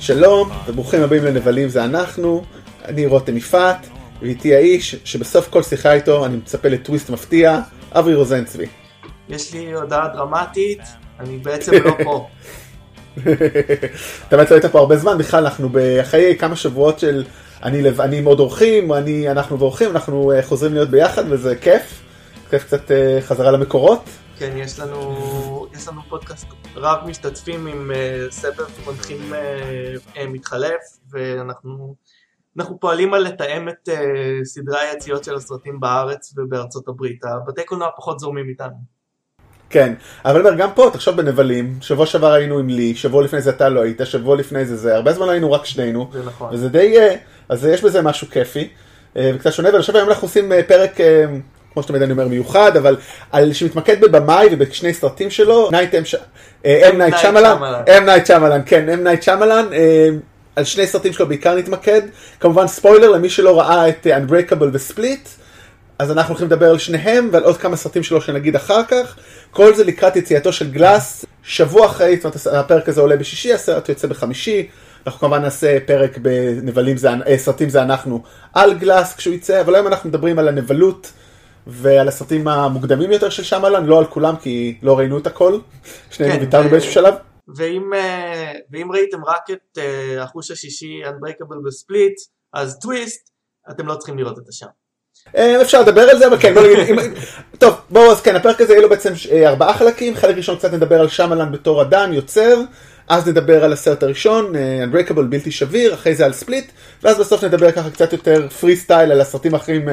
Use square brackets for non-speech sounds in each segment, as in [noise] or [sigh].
שלום, וברוכים הבאים לנבלים זה אנחנו, אני רותם יפעת, ואיתי האיש שבסוף כל שיחה איתו אני מצפה לטוויסט מפתיע, אברי רוזנצבי. יש לי הודעה דרמטית, אני בעצם לא פה. [laughs] אתה באמת לא היית פה הרבה זמן, בכלל אנחנו אחרי כמה שבועות של אני, לב, אני עם עוד אורחים, אני, אנחנו ואורחים, אנחנו uh, חוזרים להיות ביחד וזה כיף, כיף קצת uh, חזרה למקורות. כן, יש לנו, יש לנו פודקאסט רב משתתפים עם uh, סבב מנחים uh, uh, מתחלף, ואנחנו אנחנו פועלים על לתאם את uh, סדרי היציאות של הסרטים בארץ ובארצות הברית. הבתי קולנוע פחות זורמים איתנו. כן, אבל גם פה, תחשוב בנבלים, שבוע שעבר היינו עם לי, שבוע לפני זה אתה לא היית, שבוע לפני זה זה, הרבה זמן היינו רק שנינו. זה נכון. וזה די, אז יש בזה משהו כיפי, וקצת שונה, ואני חושב היום אנחנו עושים פרק כמו שתמיד אני אומר מיוחד, אבל על, שמתמקד בבמאי ובשני סרטים שלו, נייט אם נייט שמלן, אם נייט שמלן, כן, אם נייט שמלן, על שני סרטים שלו בעיקר נתמקד, כמובן ספוילר למי שלא ראה את Unbreakable וספליט, אז אנחנו הולכים לדבר על שניהם ועל עוד כמה סרטים שלו שנגיד אחר כך, כל זה לקראת יציאתו של גלאס, שבוע אחרי, זאת אומרת הפרק הזה עולה בשישי, הסרט יוצא בחמישי, אנחנו כמובן נעשה פרק בנבלים זה, אה, סרטים זה אנחנו על גלאס כשהוא יצא, אבל היום אנחנו מדברים על הנבלות. ועל הסרטים המוקדמים יותר של שמלן, לא על כולם כי לא ראינו את הכל, שנינו כן, ויתרנו ו... באיזשהו שלב. ואם, אה, ואם ראיתם רק את אה, החוש השישי Unbreakable וספליט, אז טוויסט, אתם לא צריכים לראות את השם. אה, אפשר לדבר על זה, אבל כן, בוא נגיד, טוב, בואו, אז כן, הפרק הזה יהיה לו בעצם ארבעה חלקים, חלק ראשון קצת נדבר על שמלן בתור אדם, יוצר, אז נדבר על הסרט הראשון, Unbreakable בלתי שביר, אחרי זה על ספליט, ואז בסוף נדבר ככה קצת יותר free style על הסרטים האחרים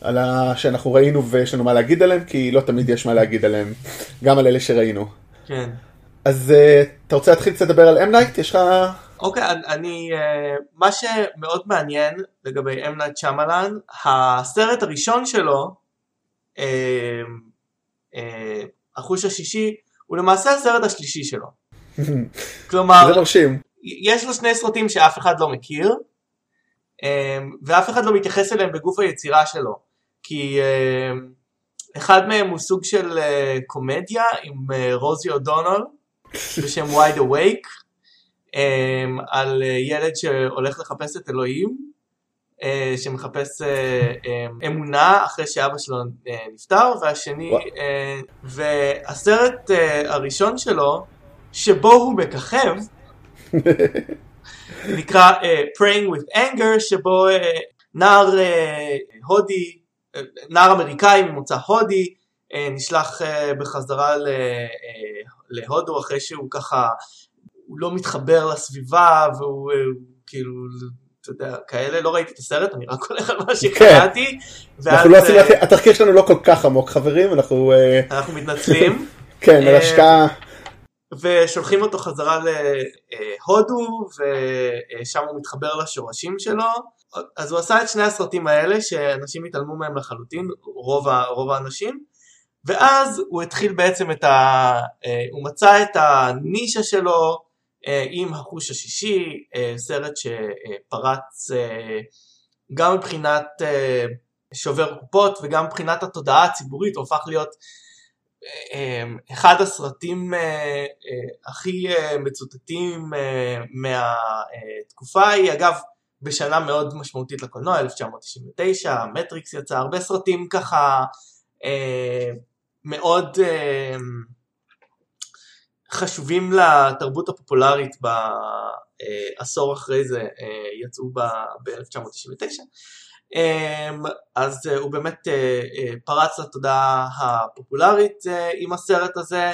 על ה... שאנחנו ראינו ויש לנו מה להגיד עליהם, כי לא תמיד יש מה להגיד עליהם, גם על אלה שראינו. כן. אז אה, אתה רוצה להתחיל קצת לדבר על אמנייט? יש לך... אוקיי, okay, אני... Uh, מה שמאוד מעניין לגבי אמנייט שמלן, הסרט הראשון שלו, אה, אה, החוש השישי, הוא למעשה הסרט השלישי שלו. כלומר, זה מרשים. יש לו שני סרטים שאף אחד לא מכיר, ואף אחד לא מתייחס אליהם בגוף היצירה שלו. כי uh, אחד מהם הוא סוג של uh, קומדיה עם uh, רוזי אודונול בשם wide awake um, על ילד שהולך לחפש את אלוהים שמחפש אמונה אחרי שאבא שלו נפטר והשני והסרט הראשון שלו שבו הוא מככב [laughs] נקרא uh, Praying with Anger שבו uh, נער uh, הודי נער אמריקאי ממוצא הודי אה, נשלח אה, בחזרה אה, להודו אחרי שהוא ככה, הוא לא מתחבר לסביבה והוא כאילו, אתה יודע, כאלה, לא ראיתי את הסרט, אני רק הולך על מה שקראתי. כן. אנחנו לא עושים, התחקיר שלנו לא כל כך עמוק חברים, אנחנו... אנחנו מתנצלים. [laughs] כן, על השקעה. ושולחים אותו חזרה להודו ושם הוא מתחבר לשורשים שלו אז הוא עשה את שני הסרטים האלה שאנשים התעלמו מהם לחלוטין, רוב, רוב האנשים, ואז הוא התחיל בעצם את ה... אה, הוא מצא את הנישה שלו אה, עם החוש השישי, אה, סרט שפרץ גם מבחינת שובר קופות וגם מבחינת התודעה הציבורית, הוא הפך להיות אחד הסרטים הכי מצוטטים מהתקופה ההיא, אגב בשנה מאוד משמעותית לקולנוע, 1999, מטריקס יצא, הרבה סרטים ככה אה, מאוד אה, חשובים לתרבות הפופולרית בעשור אחרי זה, אה, יצאו ב-1999. אה, אז אה, הוא באמת אה, אה, פרץ לתודעה הפופולרית אה, עם הסרט הזה,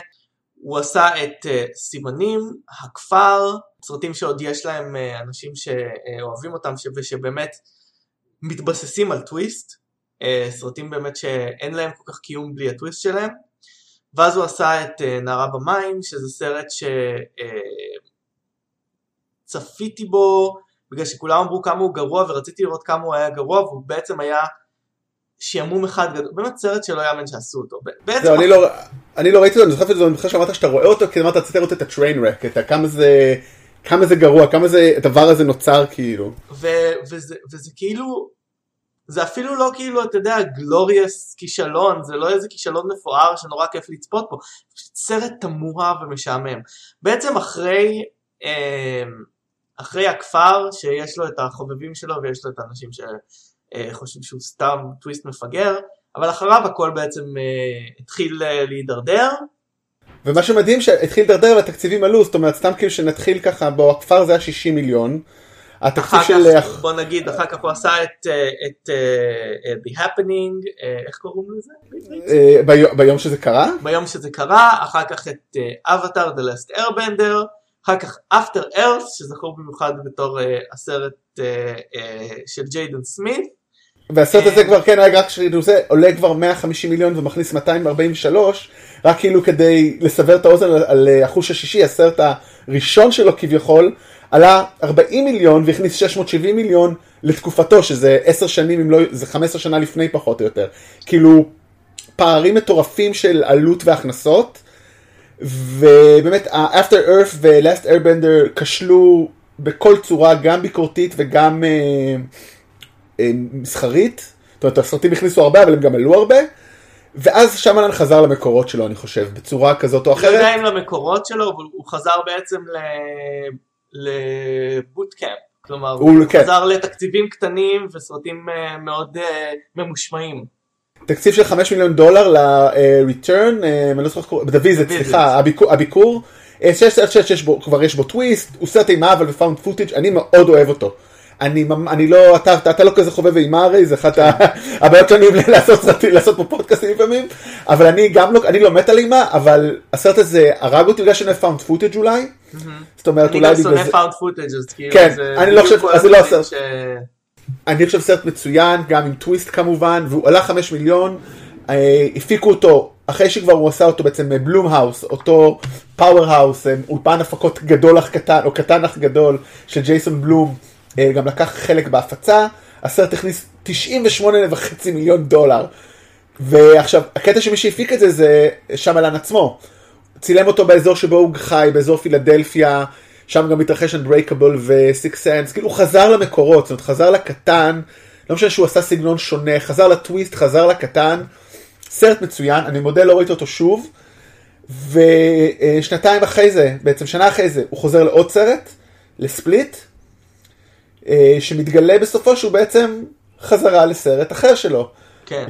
הוא עשה את סימנים, הכפר, סרטים שעוד יש להם uh, אנשים שאוהבים אותם ושבאמת מתבססים על טוויסט, uh, סרטים באמת שאין להם כל כך קיום בלי הטוויסט שלהם, ואז הוא עשה את uh, נערה במים, שזה סרט שצפיתי בו בגלל שכולם אמרו כמה הוא גרוע ורציתי לראות כמה הוא היה גרוע והוא בעצם היה שעמום אחד גדול, באמת סרט שלא יאמן שעשו אותו. בעצם... אני, לא, אני לא ראיתי אותו, אני זוכר את זה, אני חושב שאמרת שאתה רואה אותו, כי אמרת רציתי לראות את הטריין רק, את כמה זה, כמה זה גרוע, כמה זה, הדבר הזה נוצר כאילו. ו, וזה, וזה כאילו, זה אפילו לא כאילו, אתה יודע, גלוריאס כישלון, זה לא איזה כישלון מפואר שנורא כיף לצפות בו, סרט תמוה ומשעמם. בעצם אחרי, אה, אחרי הכפר שיש לו את החובבים שלו ויש לו את האנשים שחושבים שהוא סתם טוויסט מפגר, אבל אחריו הכל בעצם התחיל להידרדר. ומה שמדהים שהתחיל להידרדר והתקציבים עלו, זאת אומרת סתם כאילו שנתחיל ככה, בו הכפר זה היה 60 מיליון. התקציב של... כך, בוא נגיד, אחר כך הוא עשה את, את uh, The Happening, איך קוראים לזה? ביום, ביום שזה קרה? ביום שזה קרה, אחר כך את Avatar The Last Airbender, אחר כך After Earth, שזכור במיוחד בתור הסרט של ג'יידן סמית. והסרט הזה כבר כן, רק שתדעו זה, עולה כבר 150 מיליון ומכניס 243, רק כאילו כדי לסבר את האוזן על החוש השישי, הסרט הראשון שלו כביכול, עלה 40 מיליון והכניס 670 מיליון לתקופתו, שזה 10 שנים, אם לא, זה 15 שנה לפני פחות או יותר. כאילו, פערים מטורפים של עלות והכנסות, ובאמת, ה-After Earth ו-Last Airbender כשלו בכל צורה, גם ביקורתית וגם אה, אה, מסחרית. זאת אומרת, הסרטים הכניסו הרבה, אבל הם גם עלו הרבה. ואז שמלן חזר למקורות שלו, אני חושב, בצורה כזאת או אחרת. לא יודע אם למקורות שלו, אבל הוא חזר בעצם ל... לבוטקאמפ. כלומר, הוא, הוא כן. חזר לתקציבים קטנים וסרטים uh, מאוד uh, ממושמעים. תקציב של 5 מיליון דולר ל-return, אה, אני לא זוכר איך קוראים, visit, סליחה, הביקור, הביקור. כבר יש בו טוויסט, הוא סרט אימה אבל ב found footage, אני מאוד אוהב אותו. אני, אני לא, אתה, אתה, אתה לא כזה חובב אימה הרי, זה אחת הבעיות שלנו לעשות סרטים, לעשות פה פודקאסטים לפעמים, אבל אני גם לא, אני לא מת על אימה, אבל הסרט הזה הרג אותי בגלל שאני אוהב found footage אולי. זאת אומרת, אולי בגלל זה... אני גם שונא found footage אז כאילו, כן, אני לא חושב, אז זה לא הסרט. אני חושב סרט מצוין, גם עם טוויסט כמובן, והוא עלה 5 מיליון, אה, הפיקו אותו אחרי שכבר הוא עשה אותו בעצם בלום האוס, אותו powerhouse, אולפן הפקות גדול אך קטן, או קטן אך גדול של ג'ייסון בלום. אה, גם לקח חלק בהפצה, הסרט הכניס 98.5 מיליון דולר. ועכשיו, הקטע שמי שהפיק את זה זה שמלן עצמו. צילם אותו באזור שבו הוא חי, באזור פילדלפיה, שם גם מתרחש אנדרייקבל וסיקס סנס, כאילו הוא חזר למקורות, זאת אומרת חזר לקטן, לא משנה שהוא עשה סגנון שונה, חזר לטוויסט, חזר לקטן, סרט מצוין, אני מודה לא ראיתי אותו שוב, ושנתיים אחרי זה, בעצם שנה אחרי זה, הוא חוזר לעוד סרט, לספליט, אה, שמתגלה בסופו שהוא בעצם חזרה לסרט אחר שלו. כן.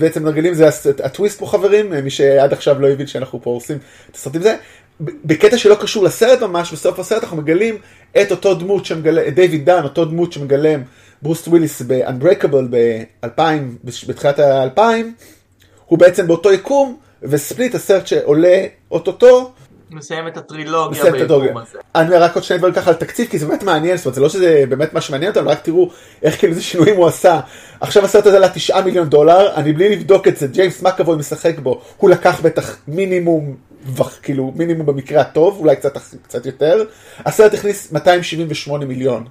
בעצם נרגלים זה הטוויסט פה חברים, מי שעד עכשיו לא הבין שאנחנו פה עושים את הסרטים זה. בקטע שלא קשור לסרט ממש, בסוף הסרט אנחנו מגלים את אותו דמות שמגלה, את דיוויד דן, אותו דמות שמגלם ברוס וויליס ב-Unbreakable ב-2000, בתחילת ה-2000, הוא בעצם באותו יקום, וספליט הסרט שעולה אוטוטו, מסיים את הטרילוגיה ביקום הזה. אני אומר רק עוד שני דברים ככה על תקציב, כי זה באמת מעניין, זאת אומרת, זה לא שזה באמת מה שמעניין אותנו, רק תראו איך כאילו איזה שינויים הוא עשה. עכשיו הסרט הזה עלה 9 מיליון דולר, אני בלי לבדוק את זה, ג'יימס מקאבוי משחק בו, הוא לקח בטח מינימום, כאילו מינימום במקרה הטוב, אולי קצת, קצת יותר. הסרט הכניס 278 מיליון.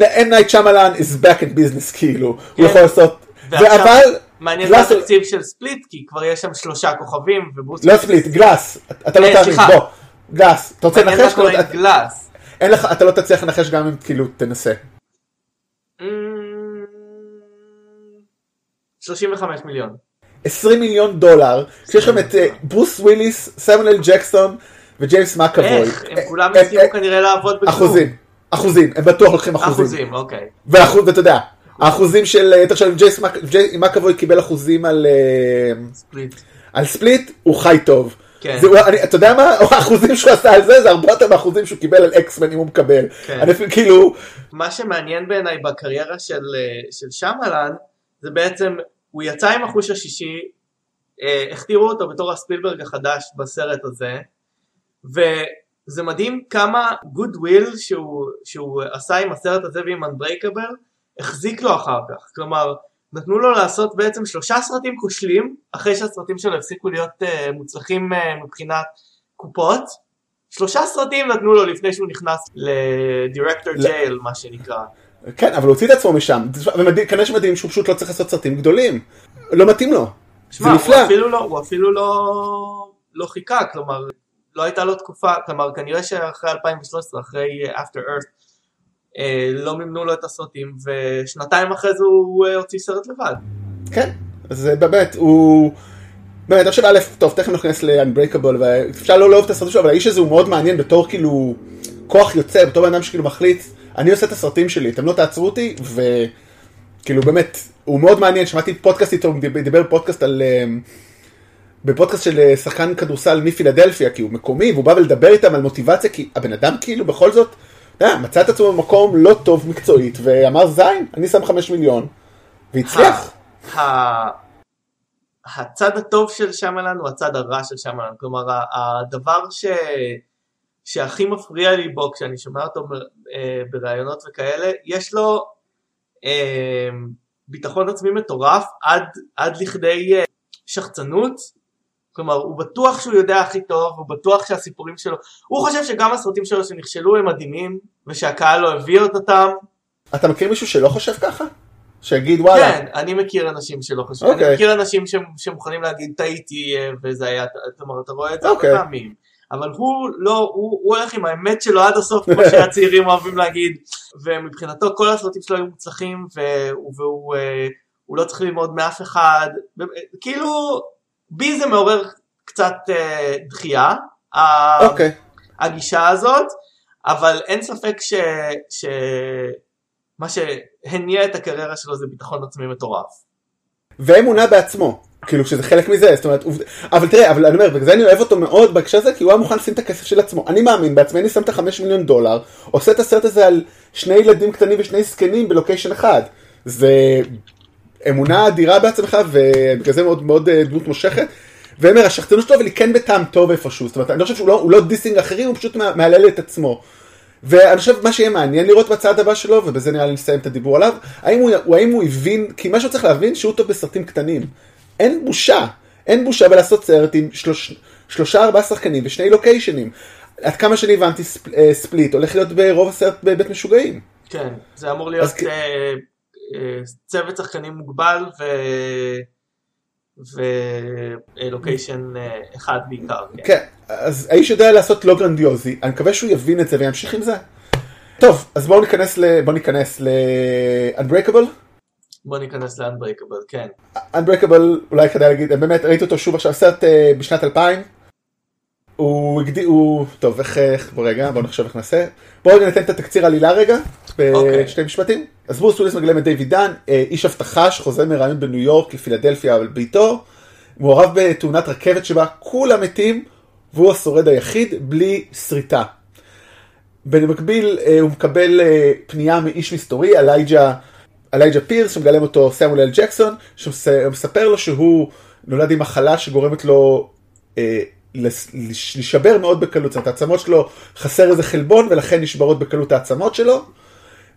אם נייט שמלן is back in business כאילו, כן. הוא יכול לעשות, אבל מעניין את התקציב של ספליט, כי כבר יש שם שלושה כוכבים, וברוס... לא ספליט, גלאס. אתה לא אה, תאמין, בוא. גלאס. אתה רוצה לנחש? גלאס. אין לך, אתה לא תצליח לנחש גם אם כאילו תנסה. 35 אממ, מיליון. 20 מיליון דולר, כשיש לכם את אה, ברוס וויליס, סמואל ג'קסון וג'יימס מקאבוי. איך? הם כולם הסכימו כנראה לעבוד בכלום. אחוזים, אחוזים, הם בטוח לוקחים אחוזים. אחוזים, אוקיי. ואתה יודע, האחוזים של, אה, תחשוב, ג'יימס מקאבוי קיבל אחוזים על אה, ספליט. על ספליט, הוא חי טוב. כן. זה, אני, אתה יודע מה, [laughs] האחוזים שהוא עשה על זה, זה הרבה יותר מהאחוזים שהוא קיבל על אקסמן אם הוא מקבל. כן. אני כאילו... מה שמעניין בעיניי בקריירה של, אה, של שמלן, זה בעצם, הוא יצא עם החוש השישי, הכתירו אותו בתור הספילברג החדש בסרט הזה, וזה מדהים כמה goodwill שהוא, שהוא עשה עם הסרט הזה ועם Unbreakable, החזיק לו אחר כך, כלומר נתנו לו לעשות בעצם שלושה סרטים כושלים אחרי שהסרטים שלו הפסיקו להיות אה, מוצלחים אה, מבחינת קופות. שלושה סרטים נתנו לו לפני שהוא נכנס לדירקטור ג'ייל מה שנקרא. כן אבל הוא הוציא את עצמו משם. וכנראה שמדהים שהוא פשוט לא צריך לעשות סרטים גדולים. לא מתאים לו. שמה, הוא אפילו לא, הוא אפילו לא, לא חיכה כלומר לא הייתה לו תקופה כלומר כנראה שאחרי 2013 אחרי After Earth אה, לא מימנו לו את הסרטים, ושנתיים אחרי זה הוא אה, הוציא סרט לבד. כן, אז באמת, הוא... באמת, חושב, א', טוב, תכף נכנס ל-Unbreakable, ואפשר לא לאהוב את הסרטים שלו, אבל האיש הזה הוא מאוד מעניין בתור כאילו כוח יוצא, בתור בן אדם שכאילו מחליט, אני עושה את הסרטים שלי, אתם לא תעצרו אותי, וכאילו באמת, הוא מאוד מעניין, שמעתי פודקאסט איתו, הוא דיבר פודקאסט על... אה, בפודקאסט של אה, שחקן כדורסל מפילדלפיה, כי הוא מקומי, והוא בא לדבר איתם על מוטיבציה, כי הבן אדם כאילו בכל זאת, מצא את עצמו במקום לא טוב מקצועית, ואמר זין, אני שם חמש מיליון, והצליח. הצד הטוב של שמלן הוא הצד הרע של שמלן, כלומר הדבר ש... שהכי מפריע לי בו כשאני שומע אותו אה, בראיונות וכאלה, יש לו אה, ביטחון עצמי מטורף עד, עד לכדי אה, שחצנות, כלומר הוא בטוח שהוא יודע הכי טוב, הוא בטוח שהסיפורים שלו, הוא חושב שגם הסרטים שלו שנכשלו הם מדהימים ושהקהל לא הביא אותם. אתה מכיר מישהו שלא חושב ככה? שיגיד וואלה. כן, אני מכיר אנשים שלא חושבים, okay. אני אוקיי. מכיר אנשים שמוכנים להגיד טעיתי וזה היה, אומרת, אתה רואה את זה. הרבה אוקיי. פעמים. אבל הוא לא, הוא, הוא הולך עם האמת שלו עד הסוף, כמו [laughs] שהצעירים אוהבים להגיד, ומבחינתו כל הסרטים שלו היו מוצלחים, והוא, והוא אה, לא צריך ללמוד מאף אחד, כאילו, בי זה מעורר קצת אה, דחייה, okay. אוקיי. הגישה הזאת, אבל אין ספק ש... ש... מה שהניע את הקריירה שלו זה ביטחון עצמי מטורף. ואמונה בעצמו. כאילו שזה חלק מזה, זאת אומרת, אבל תראה, אבל אני אומר, בגלל זה אני אוהב אותו מאוד בהקשר הזה, כי הוא היה מוכן לשים את הכסף של עצמו. אני מאמין בעצמי, אני שם את החמש מיליון דולר, עושה את הסרט הזה על שני ילדים קטנים ושני זקנים בלוקיישן אחד. זה אמונה אדירה בעצמך, ובגלל זה מאוד מאוד אה, דמות מושכת. ואומר, השחצנות שלו, אבל היא כן בטעם טוב איפשהו, זאת אומרת, אני חושב שהוא לא, לא דיסינג אחרים, הוא פשוט מהלל את עצמו. ואני חושב מה שיהיה מעניין לראות בצעד הבא שלו, ובזה נראה לי נסיים את הדיבור עליו, האם הוא, האם הוא הבין, כי מה שהוא צריך להבין, שהוא טוב בסרטים קטנים. אין בושה, אין בושה בלעשות סרט עם שלוש, שלושה ארבעה שחקנים ושני לוקיישנים. עד כמה שאני הבנתי ספ, אה, ספליט הולך להיות ברוב הסרט בבית משוגעים. כן, זה אמור להיות אז... אה, צוות שחקנים מוגבל ו... ולוקיישן אה, אחד בעיקר. כן. כן, אז האיש יודע לעשות לא גרנדיוזי, אני מקווה שהוא יבין את זה וימשיך עם זה. טוב, אז בואו ניכנס ל... בואו ניכנס ל... Unbreakable. בוא ניכנס ל-Unbreakable, כן. Unbreakable, אולי כדאי להגיד, באמת ראיתי אותו שוב עכשיו, סרט uh, בשנת 2000. הוא הגדיר, הוא, טוב, איך, איך, בוא רגע, בוא נחשוב איך נעשה. בוא רגע ניתן את התקציר עלילה רגע, בשתי okay. משפטים. אז ברוס וויליס מגלם את דיוויד דן, אה, איש אבטחה שחוזר מרעיון בניו יורק לפילדלפיה אבל ביתו, מעורב בתאונת רכבת שבה כולם מתים, והוא השורד היחיד בלי שריטה. במקביל אה, הוא מקבל פנייה מאיש מסתורי, אלייג'ה אלייג'ה פירס שמגלם אותו סמואל אל ג'קסון שמספר לו שהוא נולד עם מחלה שגורמת לו אה, להישבר מאוד בקלות, זאת אומרת העצמות שלו חסר איזה חלבון ולכן נשברות בקלות העצמות שלו.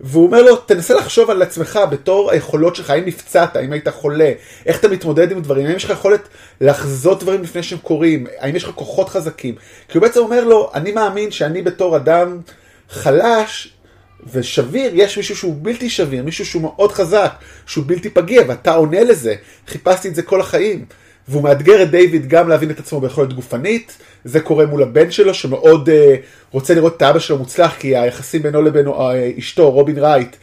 והוא אומר לו תנסה לחשוב על עצמך בתור היכולות שלך, האם נפצעת, האם היית חולה, איך אתה מתמודד עם דברים, האם יש לך יכולת לחזות דברים לפני שהם קורים, האם יש לך כוחות חזקים, כי הוא בעצם אומר לו אני מאמין שאני בתור אדם חלש ושביר, יש מישהו שהוא בלתי שביר, מישהו שהוא מאוד חזק, שהוא בלתי פגיע, ואתה עונה לזה. חיפשתי את זה כל החיים. והוא מאתגר את דיוויד גם להבין את עצמו ביכולת גופנית, זה קורה מול הבן שלו שמאוד uh, רוצה לראות את האבא שלו מוצלח, כי היחסים בינו לבין uh, אשתו, רובין רייט,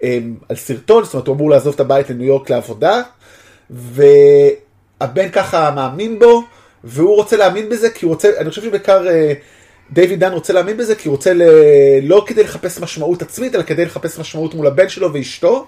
um, על סרטון, זאת אומרת הוא אמור לעזוב את הבית לניו יורק לעבודה, והבן ככה מאמין בו, והוא רוצה להאמין בזה, כי הוא רוצה, אני חושב שבעיקר... Uh, דיוויד דן רוצה להאמין בזה כי הוא רוצה ל... לא כדי לחפש משמעות עצמית, אלא כדי לחפש משמעות מול הבן שלו ואשתו.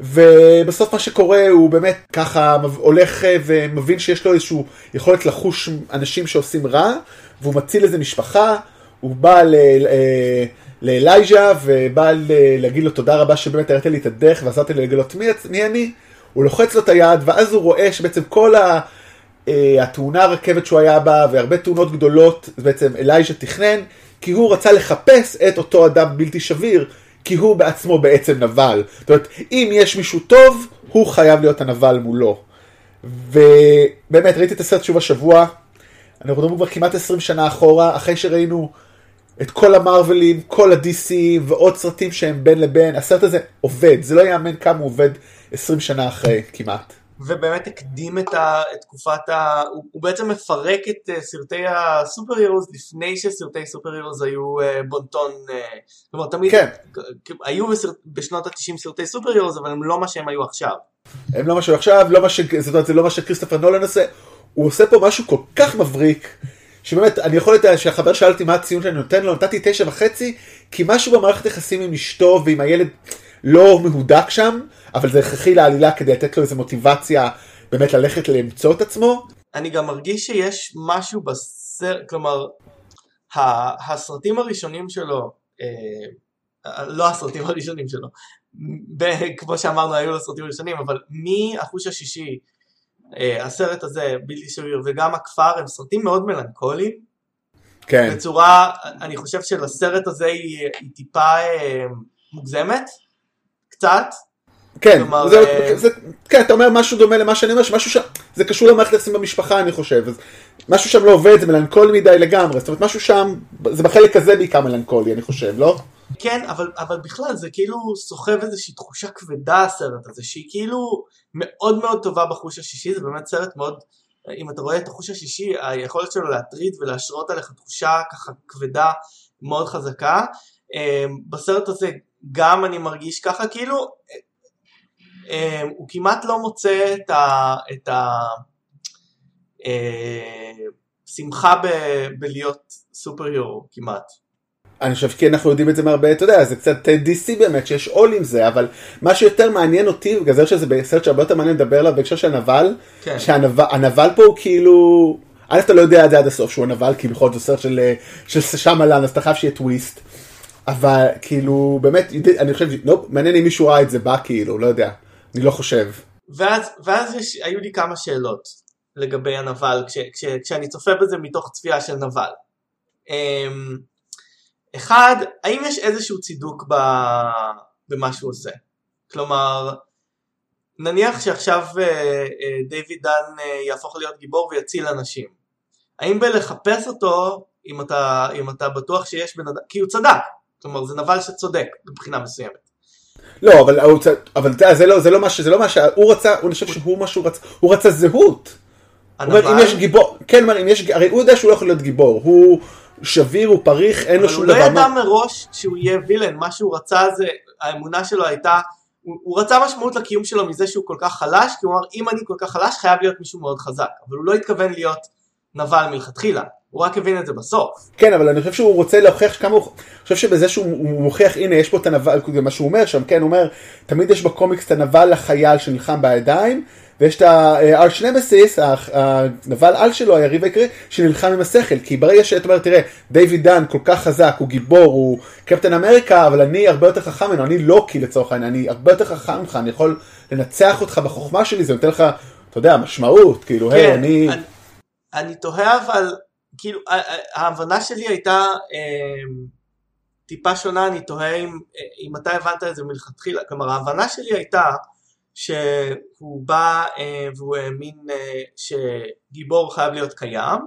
ובסוף מה שקורה הוא באמת ככה הולך אה, ומבין שיש לו איזושהי יכולת לחוש אנשים שעושים רע, והוא מציל איזה משפחה, הוא בא ל... אה, לאלייז'ה ובא להגיד לו תודה רבה שבאמת הראית לי את הדרך ועזרת לי לגלות מי, מי אני, הוא לוחץ לו את היד ואז הוא רואה שבעצם כל ה... אה, התאונה הרכבת שהוא היה בה, והרבה תאונות גדולות, בעצם אלייז'ה תכנן, כי הוא רצה לחפש את אותו אדם בלתי שביר, כי הוא בעצמו בעצם נבל. זאת אומרת, אם יש מישהו טוב, הוא חייב להיות הנבל מולו. ובאמת, ראיתי את הסרט שוב השבוע, אנחנו מדברים כבר כמעט 20 שנה אחורה, אחרי שראינו את כל המרווילים, כל ה-DC ועוד סרטים שהם בין לבין, הסרט הזה עובד, זה לא יאמן כמה הוא עובד 20 שנה אחרי כמעט. ובאמת הקדים את, ה, את תקופת ה... הוא, הוא בעצם מפרק את uh, סרטי הסופר הירוס לפני שסרטי סופר הירוס היו uh, בונטון, uh, כלומר תמיד כן. היו בסרט, בשנות ה-90 סרטי סופר הירוס אבל הם לא מה שהם היו עכשיו. הם לא מה שהם עכשיו, לא מה ש... זאת אומרת זה לא מה שכריסטופר נולן עושה, הוא עושה פה משהו כל כך מבריק, שבאמת, אני יכול לתאר שהחבר שאל אותי מה הציון שאני נותן לו, נתתי תשע וחצי, כי משהו במערכת יחסים עם אשתו ועם הילד לא מהודק שם, אבל זה הכרחי לעלילה כדי לתת לו איזו מוטיבציה באמת ללכת למצוא את עצמו. אני גם מרגיש שיש משהו בסרט, כלומר, הסרטים הראשונים שלו, אה, לא הסרטים הראשונים שלו, כמו שאמרנו היו לו סרטים ראשונים, אבל מהחוש השישי, אה, הסרט הזה, בלתי שביר, וגם הכפר, הם סרטים מאוד מלנכוליים. כן. בצורה, אני חושב שלסרט הזה היא, היא טיפה אה, מוגזמת, קצת. כן, כלומר, זה, אה... זה, כן, אתה אומר משהו דומה למה שאני אומר, שמשהו שם, זה קשור למערכת יחסים במשפחה אני חושב, אז משהו שם לא עובד, זה מלנכולי מדי לגמרי, זאת אומרת משהו שם, זה בחלק הזה בעיקר מלנכולי אני חושב, לא? כן, אבל, אבל בכלל זה כאילו סוחב איזושהי תחושה כבדה הסרט הזה, שהיא כאילו מאוד מאוד טובה בחוש השישי, זה באמת סרט מאוד, אם אתה רואה את החוש השישי, היכולת שלו להטריד ולהשרות עליך תחושה ככה כבדה מאוד חזקה. אמ, בסרט הזה גם אני מרגיש ככה, כאילו אמ, הוא כמעט לא מוצא את ה... את ה אה, שמחה ב, בלהיות סופר הירו כמעט. אני חושב כי אנחנו יודעים את זה מהרבה, אתה יודע, זה קצת DC באמת, שיש עול עם זה, אבל מה שיותר מעניין אותי, בגלל זה שזה בסרט שהרבה יותר מעניין לדבר עליו בהקשר של הנבל, כן. שהנבל פה הוא כאילו, א' אתה לא יודע את זה עד הסוף שהוא הנבל, כי בכל זאת סרט של, של שמלן, אז אתה חייב שיהיה טוויסט, אבל כאילו, באמת, אני חושב, לא, מעניין אם מישהו ראה את זה בא כאילו, לא יודע, אני לא חושב. ואז, ואז יש, היו לי כמה שאלות לגבי הנבל, כש, כש, כשאני צופה בזה מתוך צפייה של נבל. Um, אחד, האם יש איזשהו צידוק במה שהוא עושה? כלומר, נניח שעכשיו אה, אה, דיוויד דן אה, יהפוך להיות גיבור ויציל אנשים. האם בלחפש אותו, אם אתה, אם אתה בטוח שיש בן אדם, כי הוא צדק, כלומר זה נבל שצודק מבחינה מסוימת. לא, אבל, אבל זה לא, זה לא מה ש... זה לא מה ש... הוא רצה, הוא חושב שהוא מה שהוא רצה, הוא רצה זהות. הנבל? הוא אומר, אם יש גיבור, כן, אם יש, הרי הוא יודע שהוא לא יכול להיות גיבור, הוא... שביר, הוא פריך, אין לו שום דבר. אבל הוא לא ידע מראש שהוא יהיה וילן, מה שהוא רצה זה, האמונה שלו הייתה, הוא, הוא רצה משמעות לקיום שלו מזה שהוא כל כך חלש, כי הוא אמר אם אני כל כך חלש חייב להיות מישהו מאוד חזק, אבל הוא לא התכוון להיות נבל מלכתחילה. הוא רק הבין את זה בסוף. כן, אבל אני חושב שהוא רוצה להוכיח כמה הוא... אני חושב שבזה שהוא מוכיח, הנה, יש פה את הנבל, זה מה שהוא אומר שם, כן, הוא אומר, תמיד יש בקומיקס את הנבל לחייל שנלחם בידיים, ויש את הארש נמסיס, הנבל על שלו, היריב העיקרי, שנלחם עם השכל. כי ברגע שאתה אומר, תראה, דיוויד דן כל כך חזק, הוא גיבור, הוא קפטן אמריקה, אבל אני הרבה יותר חכם ממנו, אני לא קי לצורך העניין, אני הרבה יותר חכם ממך, אני יכול לנצח אותך בחוכמה שלי, זה נותן לך, אתה יודע, משמעות, כאילו, כן, היי, אני... אני... אני תוהה אבל, כאילו, ההבנה שלי הייתה אה, טיפה שונה, אני תוהה אם, אם אתה הבנת את זה מלכתחילה, כלומר ההבנה שלי הייתה שהוא בא אה, והוא האמין אה, שגיבור חייב להיות קיים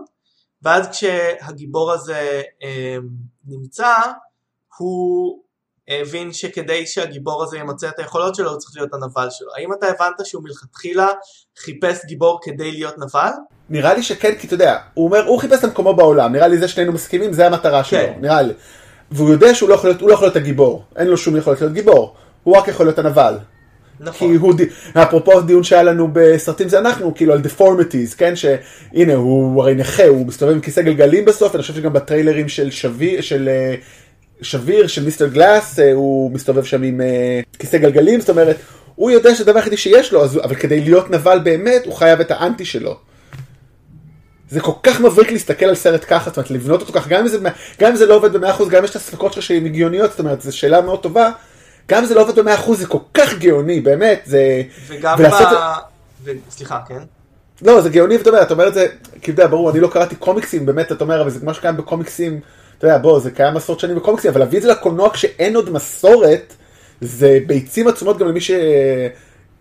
ואז כשהגיבור הזה אה, נמצא הוא הבין שכדי שהגיבור הזה ימצא את היכולות שלו הוא צריך להיות הנבל שלו. האם אתה הבנת שהוא מלכתחילה חיפש גיבור כדי להיות נבל? נראה לי שכן, כי אתה יודע, הוא אומר, הוא חיפש את מקומו בעולם, נראה לי זה שנינו מסכימים, זה המטרה שלו, כן. נראה לי. והוא יודע שהוא לא יכול להיות, הוא לא יכול להיות הגיבור, אין לו שום יכולת להיות גיבור, הוא רק יכול להיות הנבל. נכון. כי הוא, אפרופו דיון שהיה לנו בסרטים זה אנחנו, כאילו על deformities, כן, שהנה הוא הרי נכה, הוא מסתובב עם כיסא גלגלים בסוף, אני חושב שגם בטריילרים של שביר, של אה, שביר, של מיסטר גלאס, אה, הוא מסתובב שם עם אה, כיסא גלגלים, זאת אומרת, הוא יודע שזה הדבר היחידי שיש לו, אבל כדי להיות נבל באמת, הוא חייב את האנטי שלו. זה כל כך מבריק להסתכל על סרט ככה, זאת אומרת, לבנות אותו ככה, גם אם זה, גם אם זה לא עובד במאה אחוז, גם אם יש את הספקות שלך שהן הגיוניות, זאת אומרת, זו שאלה מאוד טובה, גם אם זה לא עובד במאה אחוז, זה כל כך גאוני, באמת, זה... וגם ולעשות... ב... ו... סליחה, כן? לא, זה גאוני, ואתה אומר, אתה אומר את זה, כי אתה יודע, ברור, אני לא קראתי קומיקסים, באמת, אתה אומר, אבל זה כמו שקיים בקומיקסים, אתה יודע, בוא, זה קיים עשרות שנים בקומיקסים, אבל להביא את זה לקולנוע כשאין עוד מסורת, זה ביצים עצומות גם למי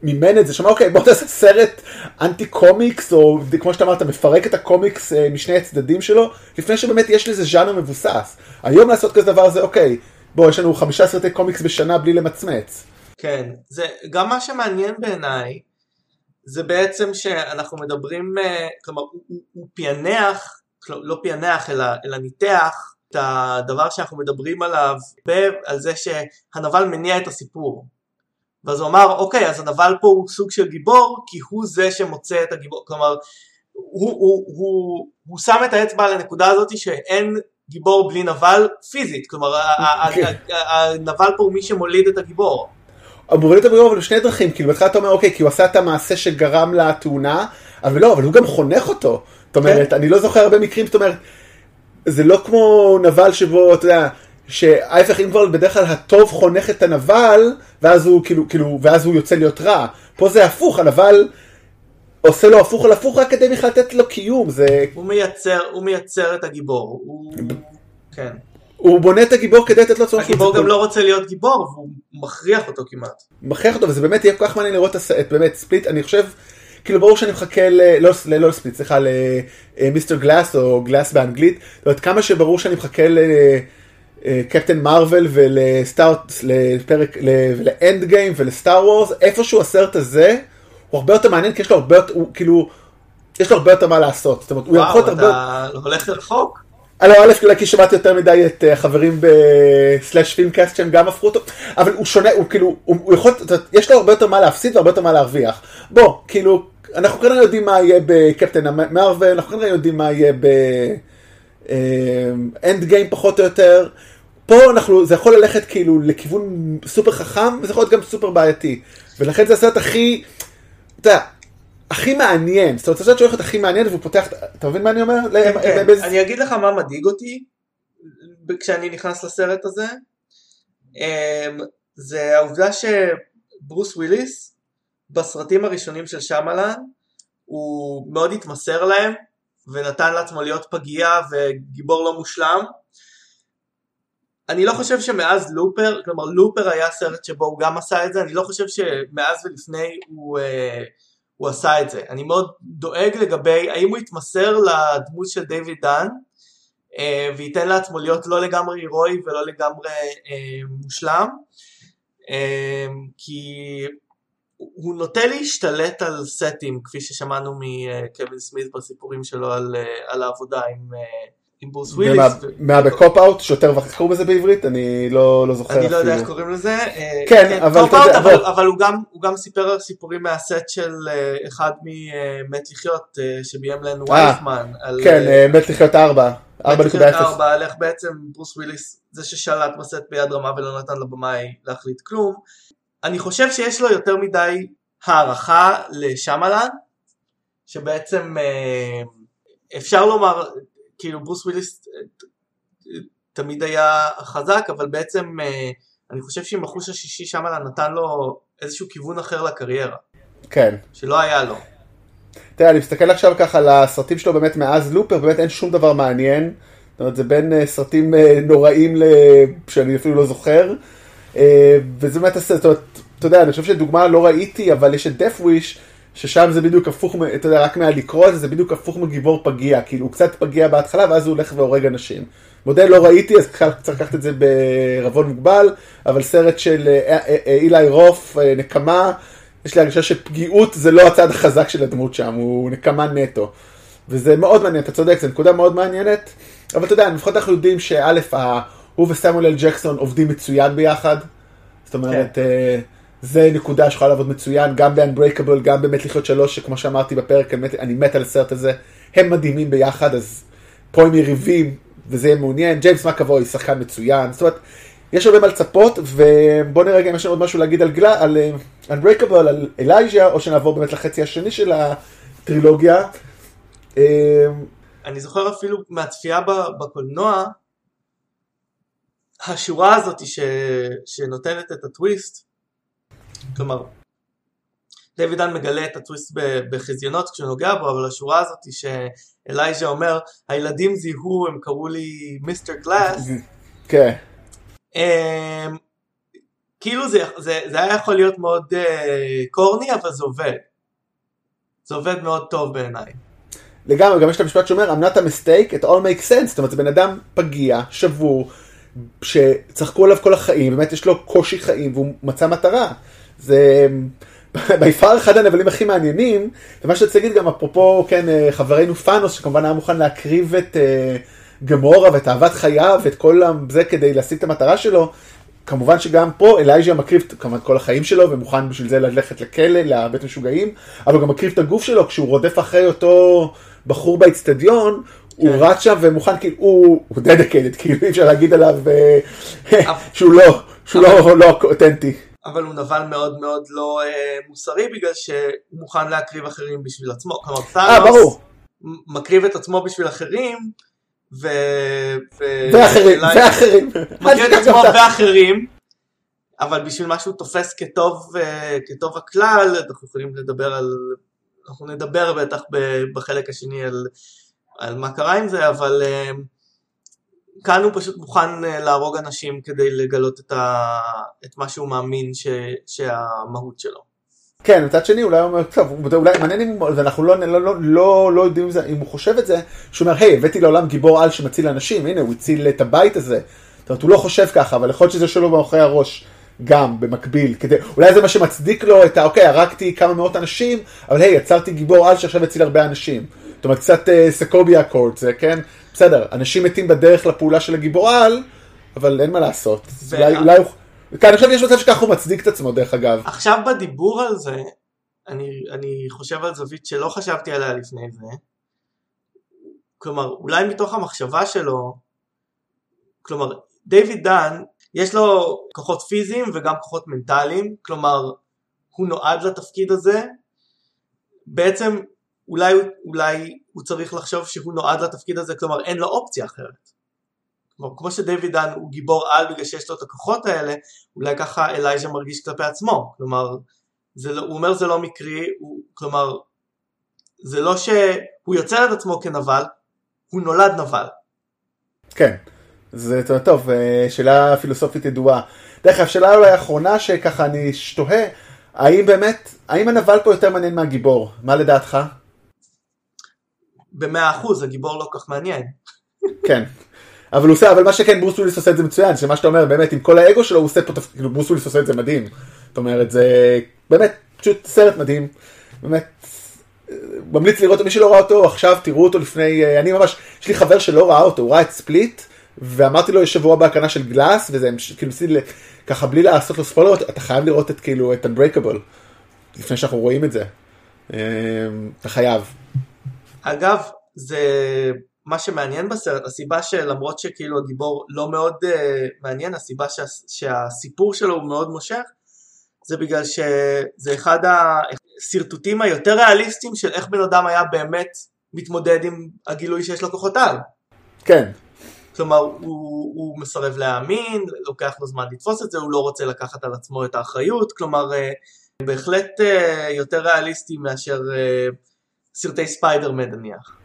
שמימן את זה, שאומר, אוקיי, בוא תעשה סרט אנטי קומיקס, או כמו שאתה אמרת, מפרק את הקומיקס אה, משני הצדדים שלו, לפני שבאמת יש לזה ז'אנר מבוסס. היום לעשות כזה דבר זה, אוקיי, בוא, יש לנו חמישה סרטי קומיקס בשנה בלי למצמץ. כן, זה גם מה שמעניין בעיניי, זה בעצם שאנחנו מדברים, אה, כלומר, הוא, הוא פענח, לא פענח, אלא, אלא ניתח את הדבר שאנחנו מדברים עליו, על זה שהנבל מניע את הסיפור. ואז הוא אמר, אוקיי, אז הנבל פה הוא סוג של גיבור, כי הוא זה שמוצא את הגיבור, כלומר, הוא, הוא, הוא, הוא שם את האצבע על הנקודה הזאת שאין גיבור בלי נבל פיזית, כלומר כן. הנבל פה הוא מי שמוליד את הגיבור. הוא מוליד את הגיבור אבל בשני דרכים, כאילו בהתחלה אתה אומר אוקיי, כי הוא עשה את המעשה שגרם לתאונה, אבל לא, אבל הוא גם חונך אותו. זאת אומרת, אני לא זוכר הרבה מקרים, זאת אומרת, זה לא כמו נבל שבו, אתה יודע, שההפך אם כבר בדרך כלל הטוב חונך את הנבל, ואז הוא כאילו, כאילו, ואז הוא יוצא להיות רע. פה זה הפוך, הנבל עושה לו הפוך על הפוך רק כדי בכלל לתת לו קיום, זה... הוא מייצר, הוא מייצר את הגיבור, הוא... כן. הוא בונה את הגיבור כדי לתת לו צורך. הגיבור גם לא רוצה להיות גיבור, והוא מכריח אותו כמעט. מכריח אותו, וזה באמת יהיה כל כך מעניין לראות את באמת ספליט, אני חושב, כאילו ברור שאני מחכה ל... לא, ל... לא לספליט, סליחה, למיסטר גלאס או גלאס באנגלית, זאת אומרת כמה שברור שאני מחכה לקפטן מרוויל ולסטארט, לפרק, לאנד גיים ולסטאר וורס, איפשהו הסרט הזה, הוא הרבה יותר מעניין, כי יש לו הרבה יותר, הוא כאילו, יש לו הרבה יותר מה לעשות. זאת אומרת, הוא יכול להיות הרבה... וואו, אתה הולך רחוק? לא, א', כי שמעתי יותר מדי את החברים בסלאש פילמקאסט שהם גם הפכו אותו, אבל הוא שונה, הוא כאילו, הוא יכול, יש לו הרבה יותר מה להפסיד והרבה יותר מה להרוויח. בוא, כאילו, אנחנו כנראה יודעים מה יהיה בקפטן מרוויל, אנחנו כנראה יודעים מה יהיה באנד גיים פחות או יותר. פה אנחנו, זה יכול ללכת כאילו לכיוון סופר חכם, וזה יכול להיות גם סופר בעייתי. ולכן זה הסרט הכי, אתה יודע, הכי מעניין, זאת אומרת, הסרט שהולכת הכי מעניין והוא פותח, אתה מבין מה אני אומר? כן, כן. אני אגיד לך מה מדאיג אותי כשאני נכנס לסרט הזה, אמ, זה העובדה שברוס וויליס בסרטים הראשונים של שמלן הוא מאוד התמסר להם ונתן לעצמו להיות פגיע וגיבור לא מושלם. אני לא חושב שמאז לופר, כלומר לופר היה סרט שבו הוא גם עשה את זה, אני לא חושב שמאז ולפני הוא... אה, הוא עשה את זה. אני מאוד דואג לגבי האם הוא יתמסר לדמות של דיוויד דן אה, וייתן לעצמו להיות לא לגמרי הירואי ולא לגמרי אה, מושלם אה, כי הוא נוטה להשתלט על סטים כפי ששמענו מקווין סמית בסיפורים שלו על, על העבודה עם עם ברוס וויליס. מה בקופ אאוט שוטר קראו בזה בעברית? אני לא, לא זוכר אפילו. אני לא יודע איך קוראים לזה. כן, כן אבל. אבל, אבל הוא, גם, הוא גם סיפר סיפורים מהסט של אה, אחד ממת לחיות אה, שביים לן ווייסמן. כן, אה, מת לחיות 4. 4.0. על איך בעצם ברוס וויליס זה ששלט בסט ביד רמה ולא נתן לבמאי להחליט כלום. אני חושב שיש לו יותר מדי הערכה לשמלן שבעצם אפשר לומר כאילו ברוס וויליס אה, תמיד היה חזק, אבל בעצם אה, אני חושב שעם החוש השישי שם נתן לו איזשהו כיוון אחר לקריירה. כן. שלא היה לו. תראה, אני מסתכל עכשיו ככה על הסרטים שלו באמת מאז לופר, באמת אין שום דבר מעניין. זאת אומרת, זה בין סרטים נוראים ל... שאני אפילו לא זוכר. וזה באמת, זאת אומרת, אתה יודע, אני חושב שדוגמה לא ראיתי, אבל יש את death wish, ששם זה בדיוק הפוך, אתה יודע, רק מהלקרוא את זה, זה בדיוק הפוך מגיבור פגיע, כאילו הוא קצת פגיע בהתחלה ואז הוא הולך והורג אנשים. מודל לא ראיתי, אז צריך לקחת את זה בערבון מוגבל, אבל סרט של אה, אה, אה, אילי רוף, נקמה, יש לי הרגשה שפגיעות זה לא הצד החזק של הדמות שם, הוא נקמה נטו. וזה מאוד מעניין, אתה צודק, זו נקודה מאוד מעניינת, אבל אתה יודע, לפחות אנחנו יודעים שא', הוא וסמואל אל ג'קסון עובדים מצוין ביחד, זאת אומרת, כן. זה נקודה שיכולה לעבוד מצוין, גם ב-Unbreakable, גם באמת לחיות שלוש, שכמו שאמרתי בפרק, אני מת, אני מת על הסרט הזה, הם מדהימים ביחד, אז פה הם יריבים, וזה יהיה מעוניין. ג'יימס מקאבוי, שחקן מצוין, זאת אומרת, יש הרבה מה לצפות, ובוא נראה אם יש לנו עוד משהו להגיד על, גלה, על uh, Unbreakable, על אלייז'ה, או שנעבור באמת לחצי השני של הטרילוגיה. Uh, אני זוכר אפילו מהצפייה בקולנוע, השורה הזאת ש... שנותנת את הטוויסט, כלומר, דיוויד דן מגלה את הטוויסט בחזיונות כשהוא נוגע בו, אבל השורה הזאת היא שאלייז'ה אומר, הילדים זיהו, הם קראו לי מיסטר גלאס. [laughs] כן. אמ, כאילו זה, זה, זה היה יכול להיות מאוד uh, קורני, אבל זה עובד. זה עובד מאוד טוב בעיניי. לגמרי, גם יש את המשפט שאומר, I'm not a mistake, it all makes sense. זאת אומרת, זה בן אדם פגיע, שבור, שצחקו עליו כל החיים, באמת יש לו קושי חיים, והוא מצא מטרה. זה [laughs] ביפר אחד הנבלים הכי מעניינים, ומה שרציתי להגיד גם אפרופו, כן, אה, חברנו פאנוס, שכמובן היה מוכן להקריב את uh, גמורה ואת אהבת חייו ואת כל זה כדי להשיג את המטרה שלו, כמובן שגם פה אלייז'ה מקריב כמובן כל החיים שלו ומוכן בשביל זה ללכת לכלא, לבית משוגעים, אבל גם מקריב את הגוף שלו כשהוא רודף אחרי אותו בחור באצטדיון, הוא כן. רץ שם ומוכן כאילו, הוא דדקיידד, כאילו אי אפשר להגיד עליו אה, שהוא לא, שהוא לא לא אותנטי. אבל הוא נבל מאוד מאוד לא אה, מוסרי בגלל שהוא מוכן להקריב אחרים בשביל עצמו. כלומר, אה, ברור. מ- מקריב את עצמו בשביל אחרים, ו... ו... ואחרים, ואחרים. מקריב את עצמו. ואחרים, אבל בשביל מה שהוא תופס כטוב, אה, כטוב הכלל, אנחנו יכולים לדבר על... אנחנו נדבר בטח בחלק השני על, על מה קרה עם זה, אבל אה, כאן הוא פשוט מוכן אה, להרוג אנשים כדי לגלות את, ה, את מה שהוא מאמין ש, שהמהות שלו. כן, מצד שני אולי הוא אומר, טוב, אולי מעניין אם, ואנחנו לא, לא, לא, לא, לא יודעים זה- אם הוא חושב את זה, שהוא אומר, היי, הבאתי לעולם גיבור על שמציל אנשים, הנה, הוא הציל את הבית הזה. זאת אומרת, הוא לא חושב ככה, אבל יכול להיות שזה שלו מאחורי הראש, גם, במקביל, כדי, אולי זה מה שמצדיק לו את ה, אוקיי, הרגתי כמה מאות אנשים, אבל היי, יצרתי גיבור על שעכשיו הציל הרבה אנשים. זאת אומרת, קצת אה, סקוביה קורט זה, כן? בסדר, אנשים מתים בדרך לפעולה של הגיבור על, אבל אין מה לעשות. אולי, אולי הוא... כן, אני חושב שיש מצב שככה הוא מצדיק את עצמו, דרך אגב. עכשיו בדיבור על זה, אני, אני חושב על זווית שלא חשבתי עליה לפני זה. כלומר, אולי מתוך המחשבה שלו, כלומר, דיוויד דן, יש לו כוחות פיזיים וגם כוחות מנטליים, כלומר, הוא נועד לתפקיד הזה. בעצם, אולי, אולי הוא צריך לחשוב שהוא נועד לתפקיד הזה, כלומר, אין לו אופציה אחרת. כלומר, כמו שדיוויד דן הוא גיבור על בגלל שיש לו את הכוחות האלה, אולי ככה אלייז'ה מרגיש כלפי עצמו, כלומר, זה לא, הוא אומר זה לא מקרי, הוא, כלומר, זה לא שהוא יוצר את עצמו כנבל, הוא נולד נבל. כן, זה טוב, טוב, אה, שאלה פילוסופית ידועה. דרך אגב, שאלה אולי האחרונה שככה אני תוהה, האם באמת, האם הנבל פה יותר מעניין מהגיבור? מה לדעתך? במאה אחוז, הגיבור לא כל כך מעניין. כן. אבל הוא עושה, אבל מה שכן, ברוס וויליס עושה את זה מצוין, שמה שאתה אומר, באמת, עם כל האגו שלו, הוא עושה פה, תפ- כאילו, ברוס וויליס עושה את זה מדהים. זאת אומרת, זה באמת, פשוט סרט מדהים. באמת, ממליץ לראות, מי שלא ראה אותו, עכשיו תראו אותו לפני, אה, אני ממש, יש לי חבר שלא ראה אותו, הוא ראה את ספליט, ואמרתי לו, יש שבוע בהקרנה של גלאס, וזה, כאילו, ככה, בלי לעשות לו ספוילר, אתה חייב לראות את, כאילו, את Unbreakable, לפני שאנחנו רואים את זה. אה, אתה חייב. אגב, זה מה שמעניין בסרט, הסיבה שלמרות שכאילו הגיבור לא מאוד uh, מעניין, הסיבה שה, שהסיפור שלו הוא מאוד מושך, זה בגלל שזה אחד השרטוטים היותר ריאליסטיים של איך בן אדם היה באמת מתמודד עם הגילוי שיש לו כוחות על. כן, כלומר, הוא, הוא מסרב להאמין, לוקח לו זמן לתפוס את זה, הוא לא רוצה לקחת על עצמו את האחריות, כלומר, אה, בהחלט אה, יותר ריאליסטי מאשר סרטי ספיידרמן נניח.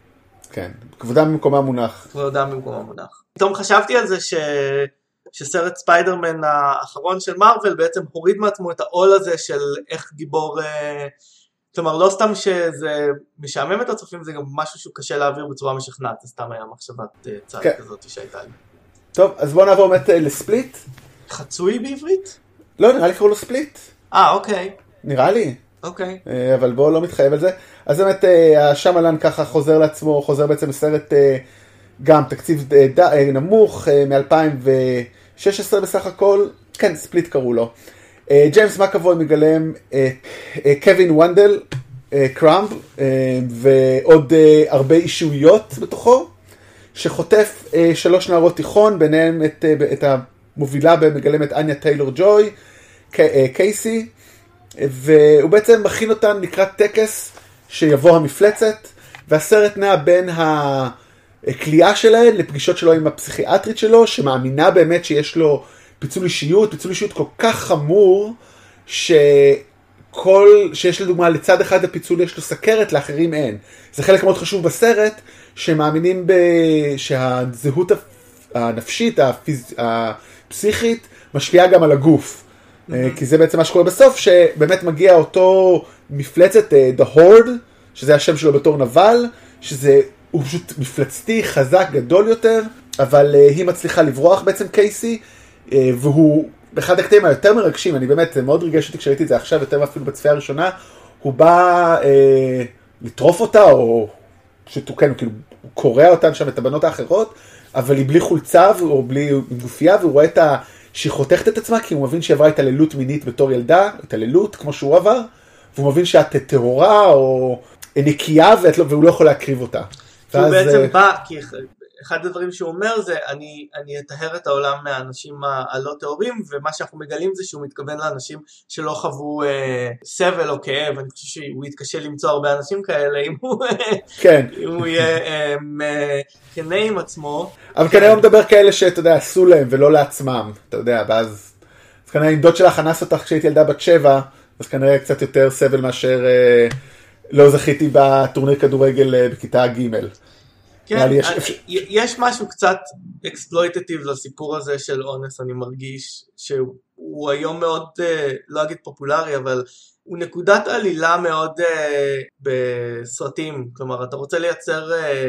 כן, כבודם במקומה מונח. כבודם במקומה מונח. פתאום חשבתי על זה ש... שסרט ספיידרמן האחרון של מארוול בעצם הוריד מעצמו את העול הזה של איך גיבור... אה, כלומר לא סתם שזה משעמם את הצופים זה גם משהו שהוא קשה להעביר בצורה משכנעת זה סתם היה מחשבת אה, צד כן. כזאת שהייתה לי. טוב, אז בואו נעבור באמת אה, לספליט. חצוי בעברית? לא, נראה לי קראו לו ספליט. אה אוקיי, נראה לי. אוקיי. אבל בואו לא מתחייב על זה. אז באמת אה, השמלן ככה חוזר לעצמו, חוזר בעצם לסרט אה, גם תקציב אה, נמוך מ-2016 בסך הכל. כן, Split קראו לו. ג'יימס מקאבוי מגלם קווין וונדל, אה, ועוד הרבה אישויות בתוכו. שחוטף שלוש נערות תיכון, ביניהם את, את המובילה שמגלמת אניה טיילור ג'וי, קייסי, והוא בעצם מכין אותן לקראת טקס שיבוא המפלצת, והסרט נע בין הכליאה שלהן לפגישות שלו עם הפסיכיאטרית שלו, שמאמינה באמת שיש לו פיצול אישיות, פיצול אישיות כל כך חמור, שכל, שיש לדוגמה לצד אחד הפיצול יש לו סכרת, לאחרים אין. זה חלק מאוד חשוב בסרט, שמאמינים ב... שהזהות הנפשית, הפיז... הפסיכית, משפיעה גם על הגוף. אה, כי זה בעצם מה שקורה בסוף, שבאמת מגיע אותו מפלצת, אה, The Horde, שזה השם שלו בתור נבל, שזה, הוא פשוט מפלצתי, חזק, גדול יותר, אבל אה, היא מצליחה לברוח בעצם קייסי, אה, והוא, באחד הקטעים היותר מרגשים, אני באמת, זה מאוד ריגש אותי כשראיתי את זה עכשיו, יותר אפילו בצפייה הראשונה, הוא בא אה, לטרוף אותה, או פשוט הוא כאילו, קורע אותן שם, את הבנות האחרות, אבל היא בלי חולצה, או בלי גופייה, והוא רואה את שהיא חותכת את עצמה כי הוא מבין שהיא עברה התעללות מינית בתור ילדה, התעללות כמו שהוא עבר, והוא מבין שאת טהורה או נקייה ואת לא, והוא לא יכול להקריב אותה. כי הוא ואז, בעצם אה, בא, כי אחד הדברים שהוא אומר זה אני, אני אטהר את העולם מהאנשים הלא טהורים ומה שאנחנו מגלים זה שהוא מתכוון לאנשים שלא חוו אה, סבל או כאב, אני חושב שהוא יתקשה למצוא הרבה אנשים כאלה אם הוא, כן, אם הוא יהיה אה, אה, כנה עם עצמו. אבל כנראה הוא מדבר כאלה שאתה יודע, עשו להם ולא לעצמם, אתה יודע, ואז, אז כנראה אם דוד שלך אנס אותך כשהייתי ילדה בת שבע, אז כנראה קצת יותר סבל מאשר אה, לא זכיתי בטורניר כדורגל אה, בכיתה ג'. כן, יש- אה, יש משהו קצת אקספלויטטיב לסיפור הזה של אונס, אני מרגיש שהוא היום מאוד, אה, לא אגיד פופולרי, אבל הוא נקודת עלילה מאוד אה, בסרטים, כלומר אתה רוצה לייצר אה,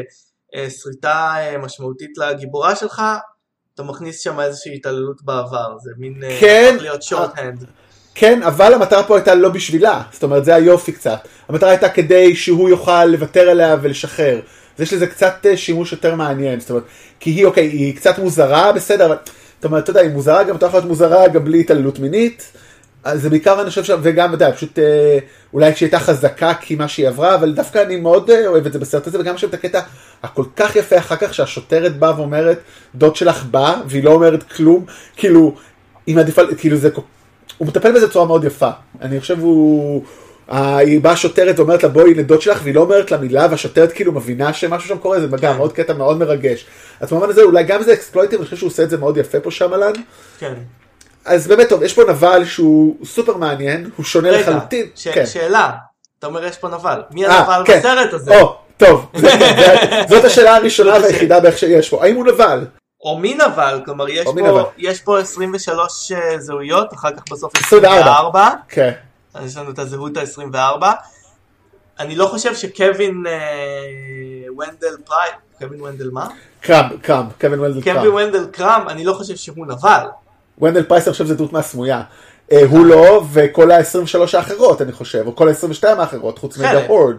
אה, שריטה אה, משמעותית לגיבורה שלך, אתה מכניס שם איזושהי התעללות בעבר, זה מין אה, כן, להיות שורט הנד. כן, אבל המטרה פה הייתה לא בשבילה, זאת אומרת זה היופי קצת. המטרה הייתה כדי שהוא יוכל לוותר עליה ולשחרר. אז יש לזה קצת אה, שימוש יותר מעניין, זאת אומרת, כי היא אוקיי, היא קצת מוזרה, בסדר, אבל, זאת אומרת, אתה יודע, היא מוזרה גם, אתה יכול להיות מוזרה גם בלי התעללות מינית. אז זה בעיקר אני חושב, ש- וגם, אתה יודע, פשוט אה, אולי כשהיא הייתה חזקה כי מה שהיא עברה, אבל דווקא אני מאוד אה, אוהב את זה בסרט הזה, וגם שם את הקטע הכל כך יפה אחר כך שהשוטרת באה ואומרת, דוד שלך בא, והיא לא אומרת כלום, כאילו, היא מעדיפה, כאילו זה, הוא מטפל בזה בצורה מאוד יפה. אני חושב הוא... היא באה שוטרת ואומרת לה בואי לדוד שלך והיא לא אומרת לה מילה והשוטרת כאילו מבינה שמשהו שם קורה זה גם עוד קטע מאוד מרגש. אז במובן הזה אולי גם זה אקספלויטיב אני חושב שהוא עושה את זה מאוד יפה פה שמלן. כן. אז באמת טוב יש פה נבל שהוא סופר מעניין הוא שונה רגע, לחלוטין. ש- כן. שאלה, אתה אומר יש פה נבל, מי אה, הנבל כן. בסרט הזה? או, טוב, [laughs] [laughs] זאת השאלה הראשונה. והיחידה שיש פה, האם הוא נבל? או מי נבל, כלומר יש פה, נבל. יש פה 23 אה, זהויות, אחר כך בסוף 24. 24, כן. יש לנו את הזהות ה-24. אני לא חושב שקווין אה, ונדל פרייד, קווין ונדל מה? קראמב, קראמב, קווין קווין קראמב. ונדל קראמב, אני לא חושב שהוא נבל. ונדל פייסר עכשיו זה דמות מהסמויה. אה, הוא לא, וכל ה-23 האחרות אני חושב, או כל ה-22 האחרות, חוץ. מ-The Horde.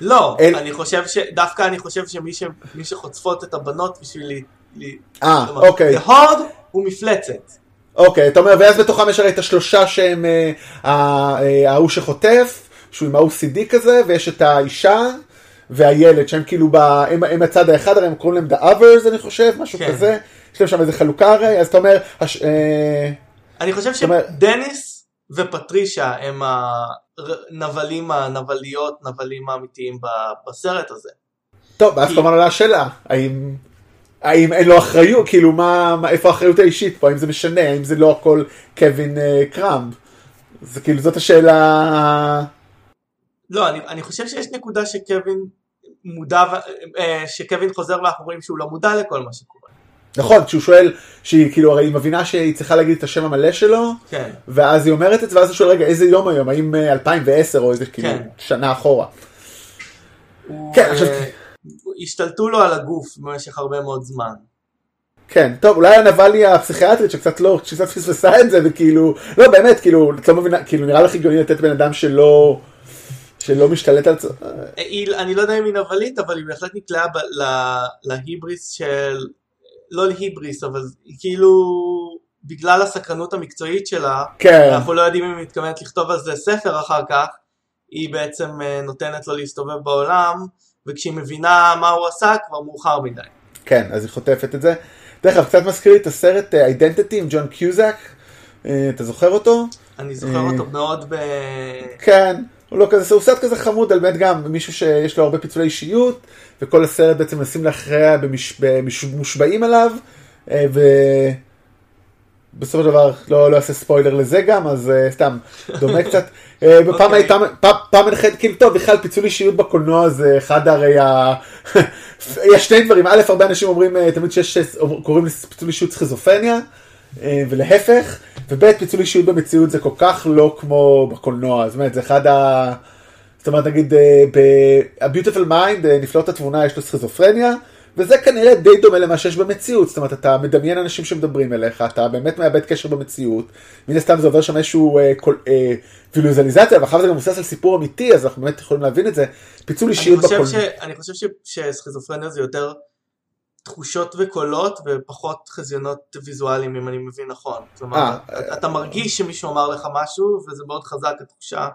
לא, אל- אני חושב ש... דווקא אני חושב שמי ש... מי שחוטפות את הבנות בשביל... אה, אוקיי, Horde הוא מפלצת. אוקיי, אתה אומר, ואז בתוכם יש הרי את השלושה שהם אה, אה, ההוא שחוטף, שהוא עם ה-OCD כזה, ויש את האישה והילד, שהם כאילו, ב... הם, הם הצד האחד, הרי הם קוראים להם The Others, אני חושב, משהו כן. כזה. יש להם שם איזה חלוקה הרי, אז אתה אומר, הש... אה, אני חושב שדניס ופטרישה הם הנבלים, הנבליות, נבלים האמיתיים בסרט הזה. טוב, ואז כמובן עולה השאלה, האם... האם אין לו אחריות, כאילו מה, מה, איפה האחריות האישית פה, האם זה משנה, האם זה לא הכל קווין אה, קראמב? זה כאילו זאת השאלה, לא, אני, אני חושב שיש נקודה שקווין מודע, אה, שקווין חוזר ואנחנו רואים שהוא לא מודע לכל מה שקורה. נכון, כשהוא שואל, שהיא כאילו הרי היא מבינה שהיא צריכה להגיד את השם המלא שלו, כן. ואז היא אומרת את זה, ואז הוא שואל, רגע, איזה יום היום, האם אה, 2010 או איזה כאילו כן. שנה אחורה. הוא, כן, אה, עכשיו- השתלטו לו על הגוף במשך הרבה מאוד זמן. כן, טוב, אולי הנבל היא הפסיכיאטרית שקצת לא, שקצת פספסה את זה, וכאילו, לא באמת, כאילו, את לא מבינה, כאילו נראה לך הגיוני לתת בן אדם שלא, שלא משתלט על... היא, אני לא יודע אם היא נבלית, אבל היא בהחלט נקלעה להיבריס של... לא להיבריס, אבל כאילו... בגלל הסקרנות המקצועית שלה, כן, אנחנו לא יודעים אם היא מתכוונת לכתוב על זה ספר אחר כך, היא בעצם אה, נותנת לו להסתובב בעולם, וכשהיא מבינה מה הוא עשה, כבר מאוחר מדי. כן, אז היא חוטפת את זה. דרך אגב, קצת מזכיר לי את הסרט אידנטיטי עם ג'ון קיוזק, אה, אתה זוכר אותו? אני זוכר אה. אותו מאוד ב... כן, הוא לא כזה, הוא סרט כזה חמוד על באמת גם מישהו שיש לו הרבה פיצולי אישיות, וכל הסרט בעצם מנסים להכריע במש- במש- מושבעים עליו, אה, ובסופו של דבר לא לא אעשה ספוילר לזה גם, אז אה, סתם, דומה [laughs] קצת. אה, בפעם אוקיי. הייתה, פעם- פעם חייב, כאילו טוב, בכלל פיצול אישיות בקולנוע זה אחד הרי ה... [laughs] יש שני דברים, א', הרבה אנשים אומרים אה, תמיד שיש, קוראים לפיצול אישיות סכיזופרניה, אה, ולהפך, וב' פיצול אישיות במציאות זה כל כך לא כמו בקולנוע, זאת אומרת זה אחד ה... זאת אומרת נגיד אה, ב-Beautiful Mind, אה, נפלאות התבונה יש לו סכיזופרניה, וזה כנראה די דומה למה שיש במציאות, זאת אומרת אתה מדמיין אנשים שמדברים אליך, אתה באמת מאבד קשר במציאות, מן הסתם זה עובר שם איזשהו אה, קול- אה, ויזואליזציה, ואחר כך זה גם מבוסס על סיפור אמיתי, אז אנחנו באמת יכולים להבין את זה, פיצול אני אישיות בקולנוע. ש... אני חושב ש... שסכיזופרניה זה יותר תחושות וקולות ופחות חזיונות ויזואליים אם אני מבין נכון. כלומר, אה, אתה, אתה מרגיש שמישהו אמר לך משהו וזה מאוד חזק התחושה, אה, אה,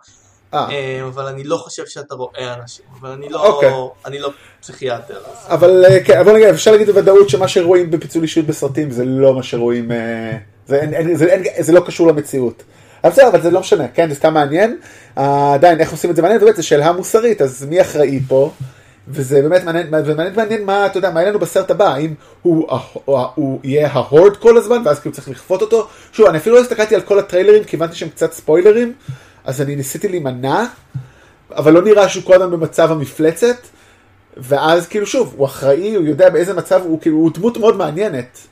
אבל אני לא חושב שאתה רואה אנשים, אבל אני לא, אוקיי. אני לא פסיכיאטר. אז... אבל אה, כן, בוא נגיד, אפשר להגיד בוודאות שמה שרואים בפיצול אישיות בסרטים זה לא מה שרואים, אה, זה, אין, אין, זה, אין, זה לא קשור למציאות. אבל בסדר, אבל זה לא משנה, כן, זה סתם מעניין. אה, עדיין, איך עושים את זה מעניין, באמת, זו שאלה מוסרית, אז מי אחראי פה? וזה באמת מעניין, מעניין, מעניין מה, אתה יודע, מה יהיה לנו בסרט הבא, האם הוא, הוא, הוא יהיה ההורד כל הזמן, ואז כאילו צריך לכפות אותו. שוב, אני אפילו לא הסתכלתי על כל הטריילרים, כי הבנתי שהם קצת ספוילרים, אז אני ניסיתי להימנע, אבל לא נראה שהוא כל הזמן במצב המפלצת. ואז כאילו שוב, הוא אחראי, הוא יודע באיזה מצב, הוא כאילו, הוא דמות מאוד מעניינת.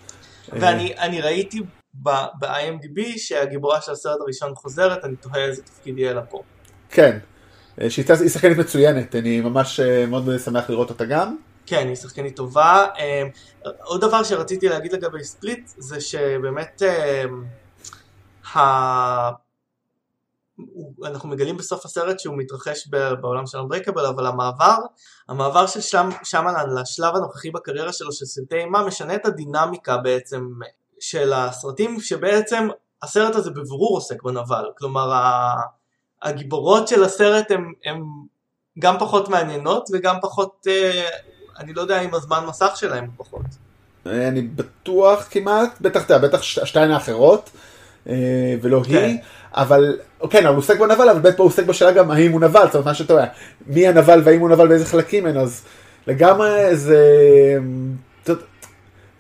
ואני אני ראיתי ב-IMDb שהגיבורה של הסרט הראשון חוזרת, אני תוהה איזה תפקיד יהיה לה פה. כן, אה, שהיא היא שחקנית מצוינת, אני ממש אה, מאוד שמח לראות אותה גם. כן, היא שחקנית טובה. אמ, עוד דבר שרציתי להגיד לגבי ספליט, זה שבאמת אמ, ה... הוא- אנחנו מגלים בסוף הסרט שהוא מתרחש בעולם של אנברקבל, אבל המעבר, המעבר של שם, שמלן לשלב הנוכחי בקריירה שלו של סרטי אימה משנה את הדינמיקה בעצם של הסרטים, שבעצם הסרט הזה בבירור עוסק בנבל. כלומר, הגיבורות של הסרט הן גם פחות מעניינות וגם פחות, אה, אני לא יודע אם הזמן מסך שלהם הוא פחות. אני בטוח כמעט, בטח, אתה בטח ש- השתיים האחרות, ולא כן. היא, אבל, כן, הוא עוסק בנבל, אבל בטח הוא עוסק בשאלה גם האם הוא נבל, זאת אומרת, מה שאתה יודע, מי הנבל והאם הוא נבל ואיזה חלקים ממנו, אז לגמרי זה...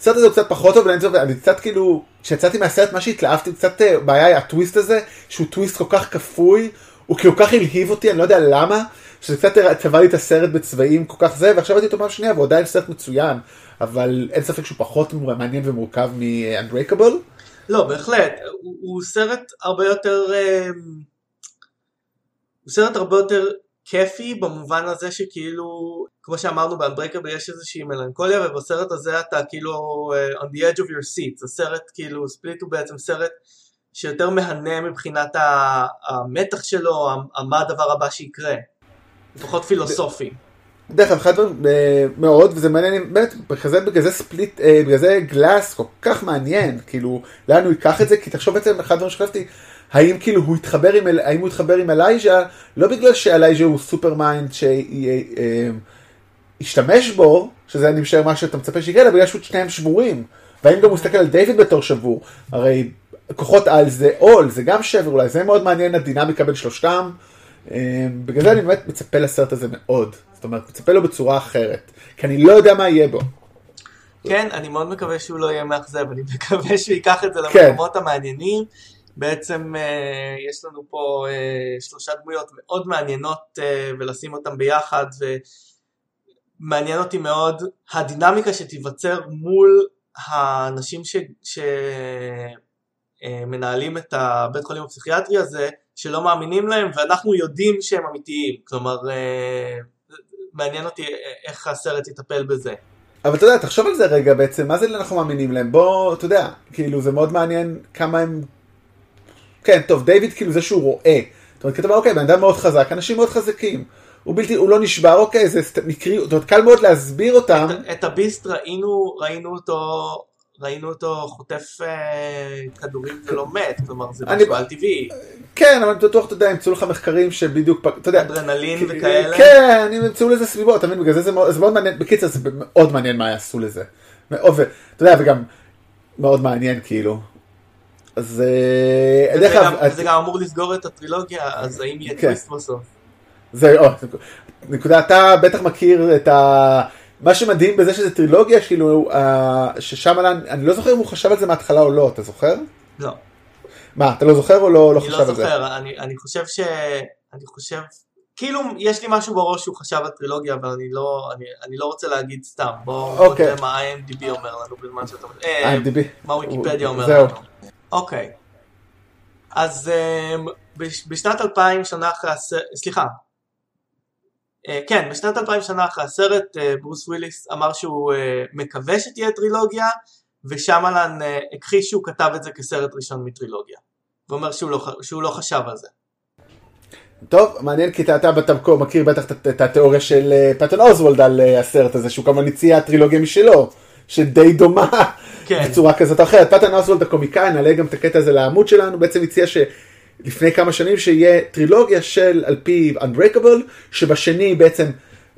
הסרט הזה הוא קצת פחות טוב, אני קצת כאילו, כשיצאתי מהסרט, מה שהתלהבתי, קצת אה, בעיה היא הטוויסט הזה, שהוא טוויסט כל כך כפוי, הוא כאילו כל כך הלהיב אותי, אני לא יודע למה, שזה קצת צבע לי את הסרט בצבעים כל כך זה, ועכשיו ראיתי אותו פעם שנייה, והוא עדיין סרט מצוין, אבל אין ספק שהוא פחות מעניין ומורכב מ-Unbreakable. לא, בהחלט, הוא, הוא סרט הרבה יותר, אה, הוא סרט הרבה יותר כיפי במובן הזה שכאילו, כמו שאמרנו באנברקבל יש איזושהי מלנכוליה ובסרט הזה אתה כאילו uh, on the edge of your seat, זה סרט כאילו, ספליט הוא בעצם סרט שיותר מהנה מבחינת המתח שלו, מה הדבר הבא שיקרה, הוא פחות פילוסופי. דרך אגב, אחד הדברים אה, מאוד, וזה מעניין, באמת, בגלל זה, ספליט, אה, בגלל זה גלאס כל כך מעניין, כאילו, לאן הוא ייקח את זה, כי תחשוב בעצם, אחד הדברים שחשבתי, האם כאילו הוא יתחבר עם, האם הוא יתחבר עם אלייז'ה, לא בגלל שאלייז'ה הוא supermind שישתמש בו, שזה אני משער מה שאתה מצפה שיקרה, אלא בגלל שהוא שניהם שבורים, והאם גם הוא מסתכל על דיוויד בתור שבור, הרי כוחות על זה עול, זה גם שבר אולי, זה מאוד מעניין הדינמיקה בין שלושתם. אה, בגלל זה אני באמת מצפה לסרט הזה מאוד. זאת אומרת, מצפה לו בצורה אחרת. כי אני לא יודע מה יהיה בו. כן, אני מאוד מקווה שהוא לא יהיה מאכזב, אני מקווה שהוא ייקח את זה כן. למקומות המעניינים. בעצם אה, יש לנו פה אה, שלושה דמויות מאוד מעניינות אה, ולשים אותם ביחד ומעניין אותי מאוד הדינמיקה שתיווצר מול האנשים שמנהלים את הבית חולים הפסיכיאטרי הזה שלא מאמינים להם ואנחנו יודעים שהם אמיתיים כלומר אה, מעניין אותי איך הסרט יטפל בזה. אבל אתה יודע, תחשוב על זה רגע בעצם, מה זה אנחנו מאמינים להם? בוא, אתה יודע, כאילו זה מאוד מעניין כמה הם... כן, טוב, דיוויד כאילו זה שהוא רואה. זאת אומרת, כי אתה אומר, אוקיי, בן אדם מאוד חזק, אנשים מאוד חזקים. הוא בלתי, הוא לא נשבר, אוקיי, זה מקרי, זאת אומרת, קל מאוד להסביר אותם. את- את הביסט ראינו, ראינו אותו, ראינו אותו חוטף אה, כדורים ולא מת, כלומר זה משהו על טבעי, כן, אבל אני בטוח, אתה יודע, ימצאו לך מחקרים שבדיוק, אתה יודע, אדרנלין וכאלה. כן, ימצאו לזה סביבות, אתה מבין? בגלל זה זה מאוד, זה מעניין, בקיצר זה מאוד מעניין מה יעשו לזה. אתה יודע, וגם מאוד מעניין כאילו. אז אה, דרך גם- אמור לסגור את הטרילוגיה, אז האם יהיה כן. טוויסט בסוף? זה, נקודה, אתה בטח מכיר את ה... מה שמדהים בזה שזה טרילוגיה, כאילו, אה, ששם, אני לא זוכר אם הוא חשב על זה מההתחלה או לא, אתה זוכר? לא, מה, אתה לא זוכר או לא, לא אני חשב לא על זה? זוכר, אני אני חושב ש... אני חושב... כאילו יש לי משהו בראש שהוא חשב על טרילוגיה אבל אני לא, אני, אני לא רוצה להגיד סתם בוא בוא אוקיי. נראה מה IMDb אומר לנו בזמן שאתה... אה, IMDb. מה ויקיפדיה אומר זהו. לנו. אוקיי. אז אמ, בש- בשנת 2000 שנה אחרי הסרט, סליחה. אה, כן, בשנת 2000 שנה אחרי הסרט אה, ברוס וויליס אמר שהוא אה, מקווה שתהיה טרילוגיה ושמלן הכחיש שהוא כתב את זה כסרט ראשון מטרילוגיה. הוא אומר שהוא לא, שהוא לא חשב על זה. טוב, מעניין כי אתה, אתה בתמקור מכיר בטח את, התיאוריה של פטון אוזוולד על הסרט הזה, שהוא כמובן הציע טרילוגיה משלו, שדי דומה כן. בצורה כזאת או אחרת. פטן אוסוולד הקומיקאי, נעלה גם את הקטע הזה לעמוד שלנו, בעצם הציע שלפני כמה שנים שיהיה טרילוגיה של על פי Unbreakable, שבשני בעצם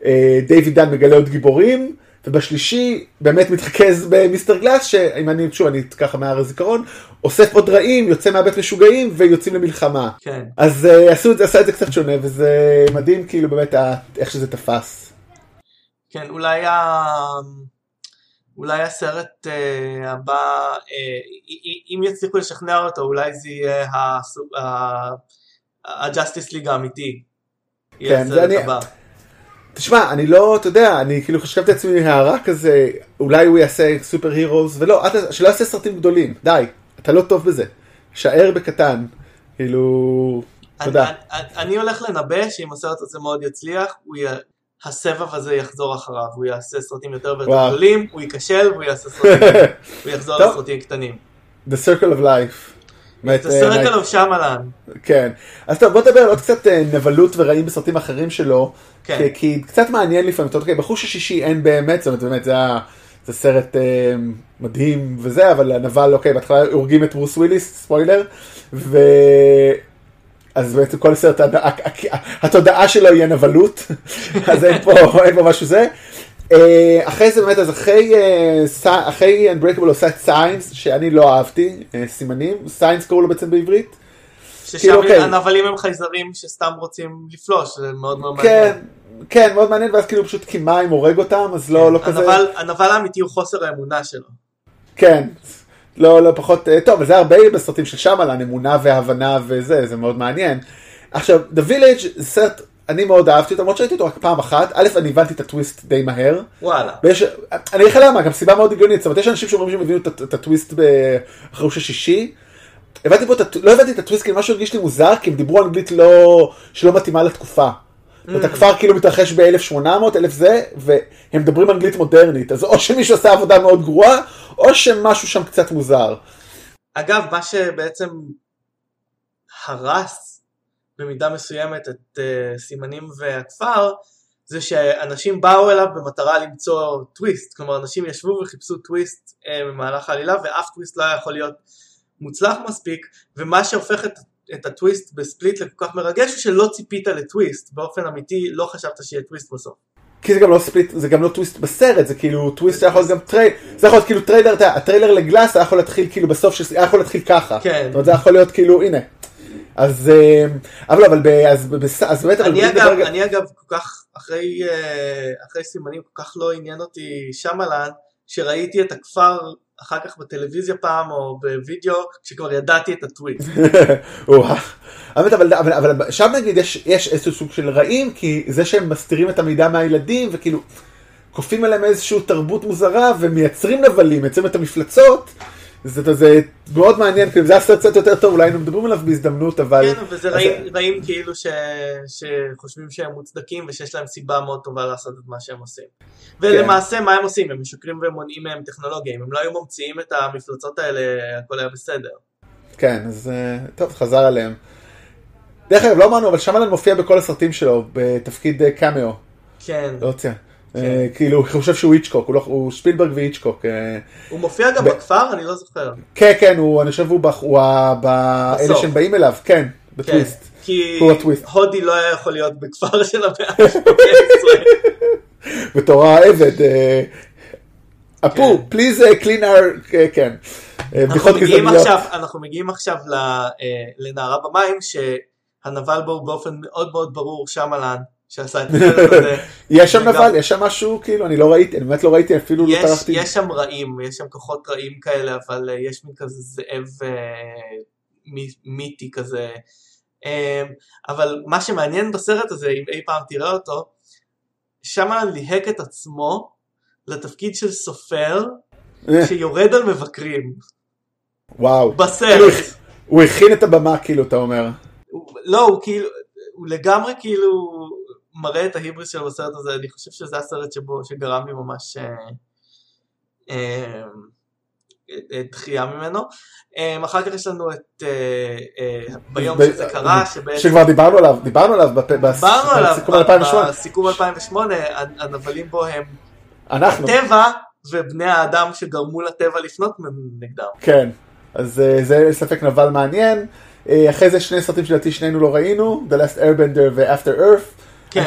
אה, דיוויד דן מגלה עוד גיבורים. ובשלישי באמת מתרכז במיסטר גלאס, שאם אני, שוב, אני ככה מהר הזיכרון, אוסף עוד רעים, יוצא מהבית משוגעים ויוצאים למלחמה. כן. אז uh, עשו את זה, עשה את זה קצת שונה, וזה מדהים כאילו באמת איך שזה תפס. כן, אולי, ה... אולי הסרט uh, הבא, uh, אם יצליחו לשכנע אותו, אולי זה יהיה הג'אסטיס ליג האמיתי. יהיה כן, זה אני- הבא. תשמע, אני לא, אתה יודע, אני כאילו חשבתי לעצמי הערה כזה, אולי הוא יעשה סופר הירוז, ולא, שלא יעשה סרטים גדולים, די, אתה לא טוב בזה. שער בקטן, כאילו, תודה. אני, אני, אני הולך לנבא שאם הסרט הזה מאוד יצליח, הוא י... הסבב הזה יחזור אחריו, הוא יעשה סרטים יותר ויותר וואו. גדולים, הוא ייכשל והוא יעשה סרטים, [laughs] הוא יחזור. לסרטים קטנים. The Circle of Life. זה סרט עליו שמלן. כן. אז טוב, בוא נדבר על עוד קצת אה, נבלות ורעים בסרטים אחרים שלו. כן. כי, כי קצת מעניין לפעמים, אתה יודע, בחוש השישי אין באמת, זאת אומרת, באמת, זה, היה, זה סרט אה, מדהים וזה, אבל הנבל, אוקיי, בהתחלה הורגים את ברוס וויליס, ספוילר, ו... אז בעצם כל סרט, התודעה שלו היא הנבלות, [laughs] אז אין פה, אין פה משהו זה. אה, אחרי זה באמת, אז אחרי, אה, אחרי Unbreakable עושה את Signs, שאני לא אהבתי, אה, סימנים, Signs קראו לו בעצם בעברית. ששם כאילו, אוקיי. הנבלים הם חייזרים שסתם רוצים לפלוש, זה מאוד מאוד כן, מעניין. כן, מאוד מעניין, ואז כאילו פשוט כמיים הורג אותם, אז לא, לא כזה... הנבל האמיתי הוא חוסר האמונה שלו. כן, לא, לא פחות, אה, טוב, זה הרבה בסרטים של שמאלן, אמונה והבנה וזה, זה מאוד מעניין. עכשיו, The Village זה סרט, אני מאוד אהבתי אותו, למרות שראיתי אותו רק פעם אחת, א', אני הבנתי את הטוויסט די מהר, וואלה. ויש, אני אגיד לך למה, גם סיבה מאוד הגיונית, זאת אומרת, יש אנשים שאומרים שהם הבינו את, את הטוויסט בחרוש השישי, הבנתי פה, לא הבנתי את הטוויסט, כי משהו הרגיש לי מוזר, כי הם דיברו אנגלית לא, שלא מתאימה לתקופה. זאת אומרת, הכפר כאילו מתרחש ב-1800, אלף זה, והם מדברים אנגלית מודרנית, אז או שמישהו עשה עבודה מאוד גרועה, או שמשהו שם קצת מוזר. אגב, מה שבעצם הרס במידה מסוימת את uh, סימנים והכפר, זה שאנשים באו אליו במטרה למצוא טוויסט, כלומר אנשים ישבו וחיפשו טוויסט uh, במהלך העלילה ואף טוויסט לא היה יכול להיות מוצלח מספיק, ומה שהופך את, את הטוויסט ב-Split לכל כך מרגש הוא שלא ציפית לטוויסט, באופן אמיתי לא חשבת שיהיה טוויסט בסוף. כי זה גם לא Split, זה גם לא טוויסט בסרט, זה כאילו טוויסט היה יכול להיות גם טריילר, זה יכול להיות כאילו טריילר, אתה יודע, הטריילר ל-Glass היה יכול להתחיל כאילו בסוף, היה יכול להתחיל ככה. כן. זאת אומרת, זה יכול להיות כאילו, הנה. אז, אה, אבל אבל, אז באמת, אני אגב, אני אגב כל כך, אחרי, אה, אחרי סימנים כל כך לא עניין אותי שמלן, שראיתי את הכפר אחר כך בטלוויזיה פעם או בווידאו, כשכבר ידעתי את הטוויסט. [laughs] וואו. האמת, אבל, אבל, אבל שם נגיד יש, יש איזשהו סוג של רעים, כי זה שהם מסתירים את המידע מהילדים, וכאילו כופים עליהם איזושהי תרבות מוזרה, ומייצרים נבלים, מייצרים את המפלצות, זה, זה מאוד מעניין, כאילו זה היה סרט קצת יותר טוב, אולי היינו מדברים עליו בהזדמנות, אבל... כן, וזה אז- רעים, כאילו ש, שחושבים שהם מוצדקים ושיש להם סיבה מאוד טובה לעשות את מה שהם עושים. ולמעשה מה הם עושים? הם משקרים ומונעים מהם טכנולוגיה. אם הם לא היו ממציאים את המפלצות האלה, הכל היה בסדר. כן, אז אה, טוב, חזר עליהם. דרך אגב, לא אמרנו, אבל שמלן מופיע בכל הסרטים שלו, בתפקיד אה, קאמאו, כן. לא יודע. אה, כאילו, הוא חושב שהוא איצ'קוק, הוא, לא, שפילברג ואיצ'קוק. אה, הוא מופיע גם בכפר? אני לא זוכר. כן, כן, אני חושב הוא, בח- הוא ה- ב- אלה בסוף. שהם באים אליו, כן, כן. בטוויסט. כי. הודי לא היה יכול להיות בכפר של המאה [laughs] ה-18. בתור העבד. אה, אפו, כן. clean our, אה, כן. אה, אנחנו מגיעים. עכשיו, לנערה במים, שהנבל בו באופן מאוד מאוד ברור שמלן, שעשה את הזה. [laughs] יש שם נבל, יש שם משהו, כאילו, אני לא ראיתי, אני באמת לא ראיתי, אפילו לא טרחתי. יש שם רעים, יש שם כוחות רעים כאלה, אבל אה, יש מין כזה זאב אה, מי- מיתי כזה. אה, אבל מה שמעניין בסרט הזה, אם אי פעם תראה אותו, שמלן ליהק את עצמו לתפקיד של סופר אה, שיורד על מבקרים וואו. כאילו, בסרט. הוא הכין את הבמה, כאילו, אתה אומר. לא, הוא כאילו, הוא לגמרי כאילו מראה את ההיבריס שלו בסרט הזה, אני חושב שזה הסרט שבו, שגרם לי ממש אה, אה, אה, דחייה ממנו. אחר כך יש לנו את ביום שזה קרה, שכבר דיברנו עליו, דיברנו עליו בסיכום 2008. בסיכום 2008, הנבלים בו הם. הטבע ובני האדם שגרמו לטבע לפנות נגדם. כן, אז זה ספק נבל מעניין. אחרי זה שני סרטים שלדעתי שנינו לא ראינו, The Last Airbender ו-After Earth. כן.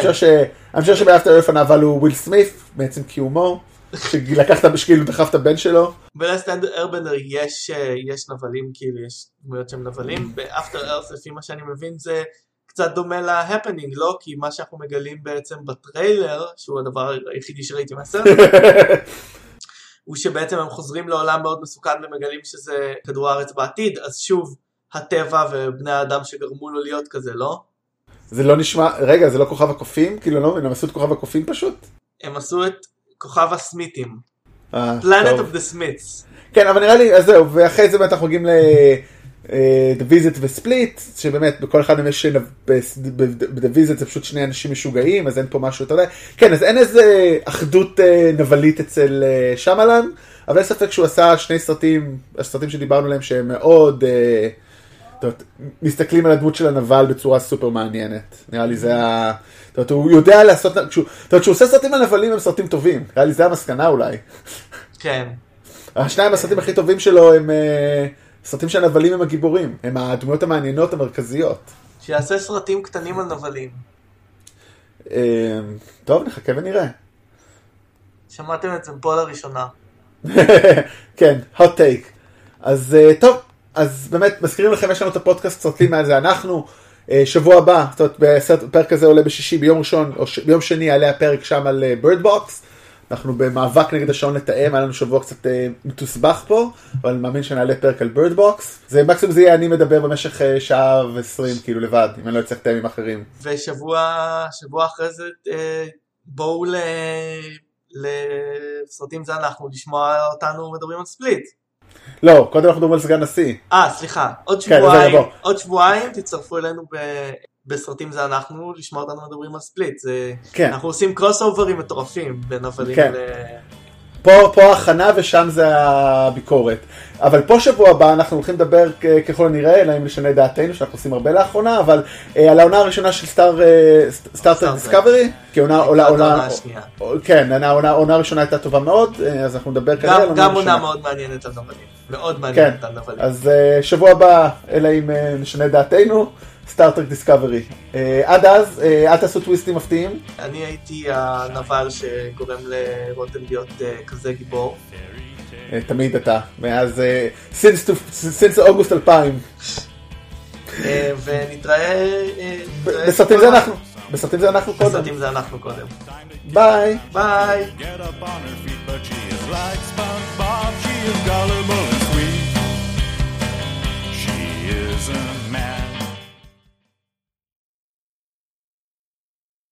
אני חושב שב-After Earth הנבל הוא וויל סמית, בעצם קיומו, שלקח את כאילו דחף את הבן שלו. ב-Last Airbender יש, אה, יש נבלים, כאילו יש דמויות שהם נבלים, ב-After Earth לפי מה שאני מבין זה קצת דומה ל-Happening, לא? כי מה שאנחנו מגלים בעצם בטריילר, שהוא הדבר היחידי שראיתי מהסרט, [laughs] הוא שבעצם הם חוזרים לעולם מאוד מסוכן ומגלים שזה כדור הארץ בעתיד, אז שוב, הטבע ובני האדם שגרמו לו להיות כזה, לא? זה לא נשמע, רגע, זה לא כוכב הקופים? כאילו לא, הם עשו את כוכב הקופים פשוט? הם עשו את כוכב הסמיתים. אה, Planet of the Smiths. כן, אבל נראה לי, אז זהו, ואחרי זה באמת אנחנו מגיעים ל... אה, The Visit וספליט, שבאמת בכל אחד מהם יש, ב-The Visit זה פשוט שני אנשים משוגעים, אז אין פה משהו, אתה יודע, כן, אז אין איזה אחדות אה, נבלית אצל שמלן, אבל אין ספק שהוא עשה שני סרטים, הסרטים שדיברנו עליהם שהם מאוד, אומרת, מסתכלים על הדמות של הנבל בצורה סופר מעניינת, נראה לי זה ה... זאת אומרת, הוא יודע לעשות, כשהוא- זאת אומרת, כשהוא עושה סרטים על נבלים הם סרטים טובים, נראה לי זה המסקנה אולי. כן. השניים הסרטים הכי טובים שלו הם אה, סרטים שהנבלים הם הגיבורים, הם הדמויות המעניינות המרכזיות. שיעשה סרטים קטנים על נבלים. אה, טוב, נחכה ונראה. שמעתם את זה פה לראשונה. [laughs] כן, hot take. אז אה, טוב, אז באמת מזכירים לכם, יש לנו את הפודקאסט סרטים מה זה אנחנו. אה, שבוע הבא, זאת אומרת, בסרט- הפרק הזה עולה בשישי, ביום ראשון, או ש... ביום שני יעלה הפרק שם על Bird Box. אנחנו במאבק נגד השעון לתאם, היה לנו שבוע קצת אה, מתוסבך פה, אבל אני מאמין שנעלה פרק על Bird Box. זה מקסימום זה יהיה אני מדבר במשך אה, שעה ועשרים, כאילו לבד, אם אני לא אצטרך לתאם עם אחרים. ושבוע שבוע אחרי זה אה, בואו ל... לסרטים זה אנחנו לשמוע אותנו מדברים על ספליט. לא, קודם אנחנו מדברים על סגן נשיא. אה סליחה עוד כן, שבועיים יבוא. עוד שבועיים תצטרפו אלינו ב... בסרטים זה אנחנו לשמוע אותנו מדברים על ספליט. זה... כן. אנחנו עושים קרוס אוברים מטורפים בין נבלים כן. ל... פה, פה ההכנה ושם זה הביקורת. אבל פה שבוע הבא אנחנו הולכים לדבר ככל הנראה, אלא אם נשנה דעתנו, שאנחנו עושים הרבה לאחרונה, אבל אה, על העונה הראשונה של Star סטארטר Star Trek. Discovery, כי עונה, עונה, העונה עונה, השנייה. כן, העונה- הראשונה הייתה טובה מאוד, אה, אז אנחנו נדבר כנראה על גם, העונה גם עונה. מאוד מעניינת על נבלים. מאוד כן, מעניינת על נבלים. אז אה, שבוע הבא, אלא אם אה, נשנה דעתנו, Star Trek Discovery. עד אז, אה, אל תעשו טוויסטים מפתיעים. אני הייתי הנבל שגורם לרותם להיות אה, כזה גיבור. אה, תמיד אתה, מאז, אה, since אוגוסט 2000. אה, ונתראה... אה, נתראה בסרטים זה אנחנו, בסרטים זה אנחנו קודם. בסרטים זה אנחנו קודם. ביי. ביי. get up on her feet, but she is like SpongeBob. She is gullible and sweet. She is a man.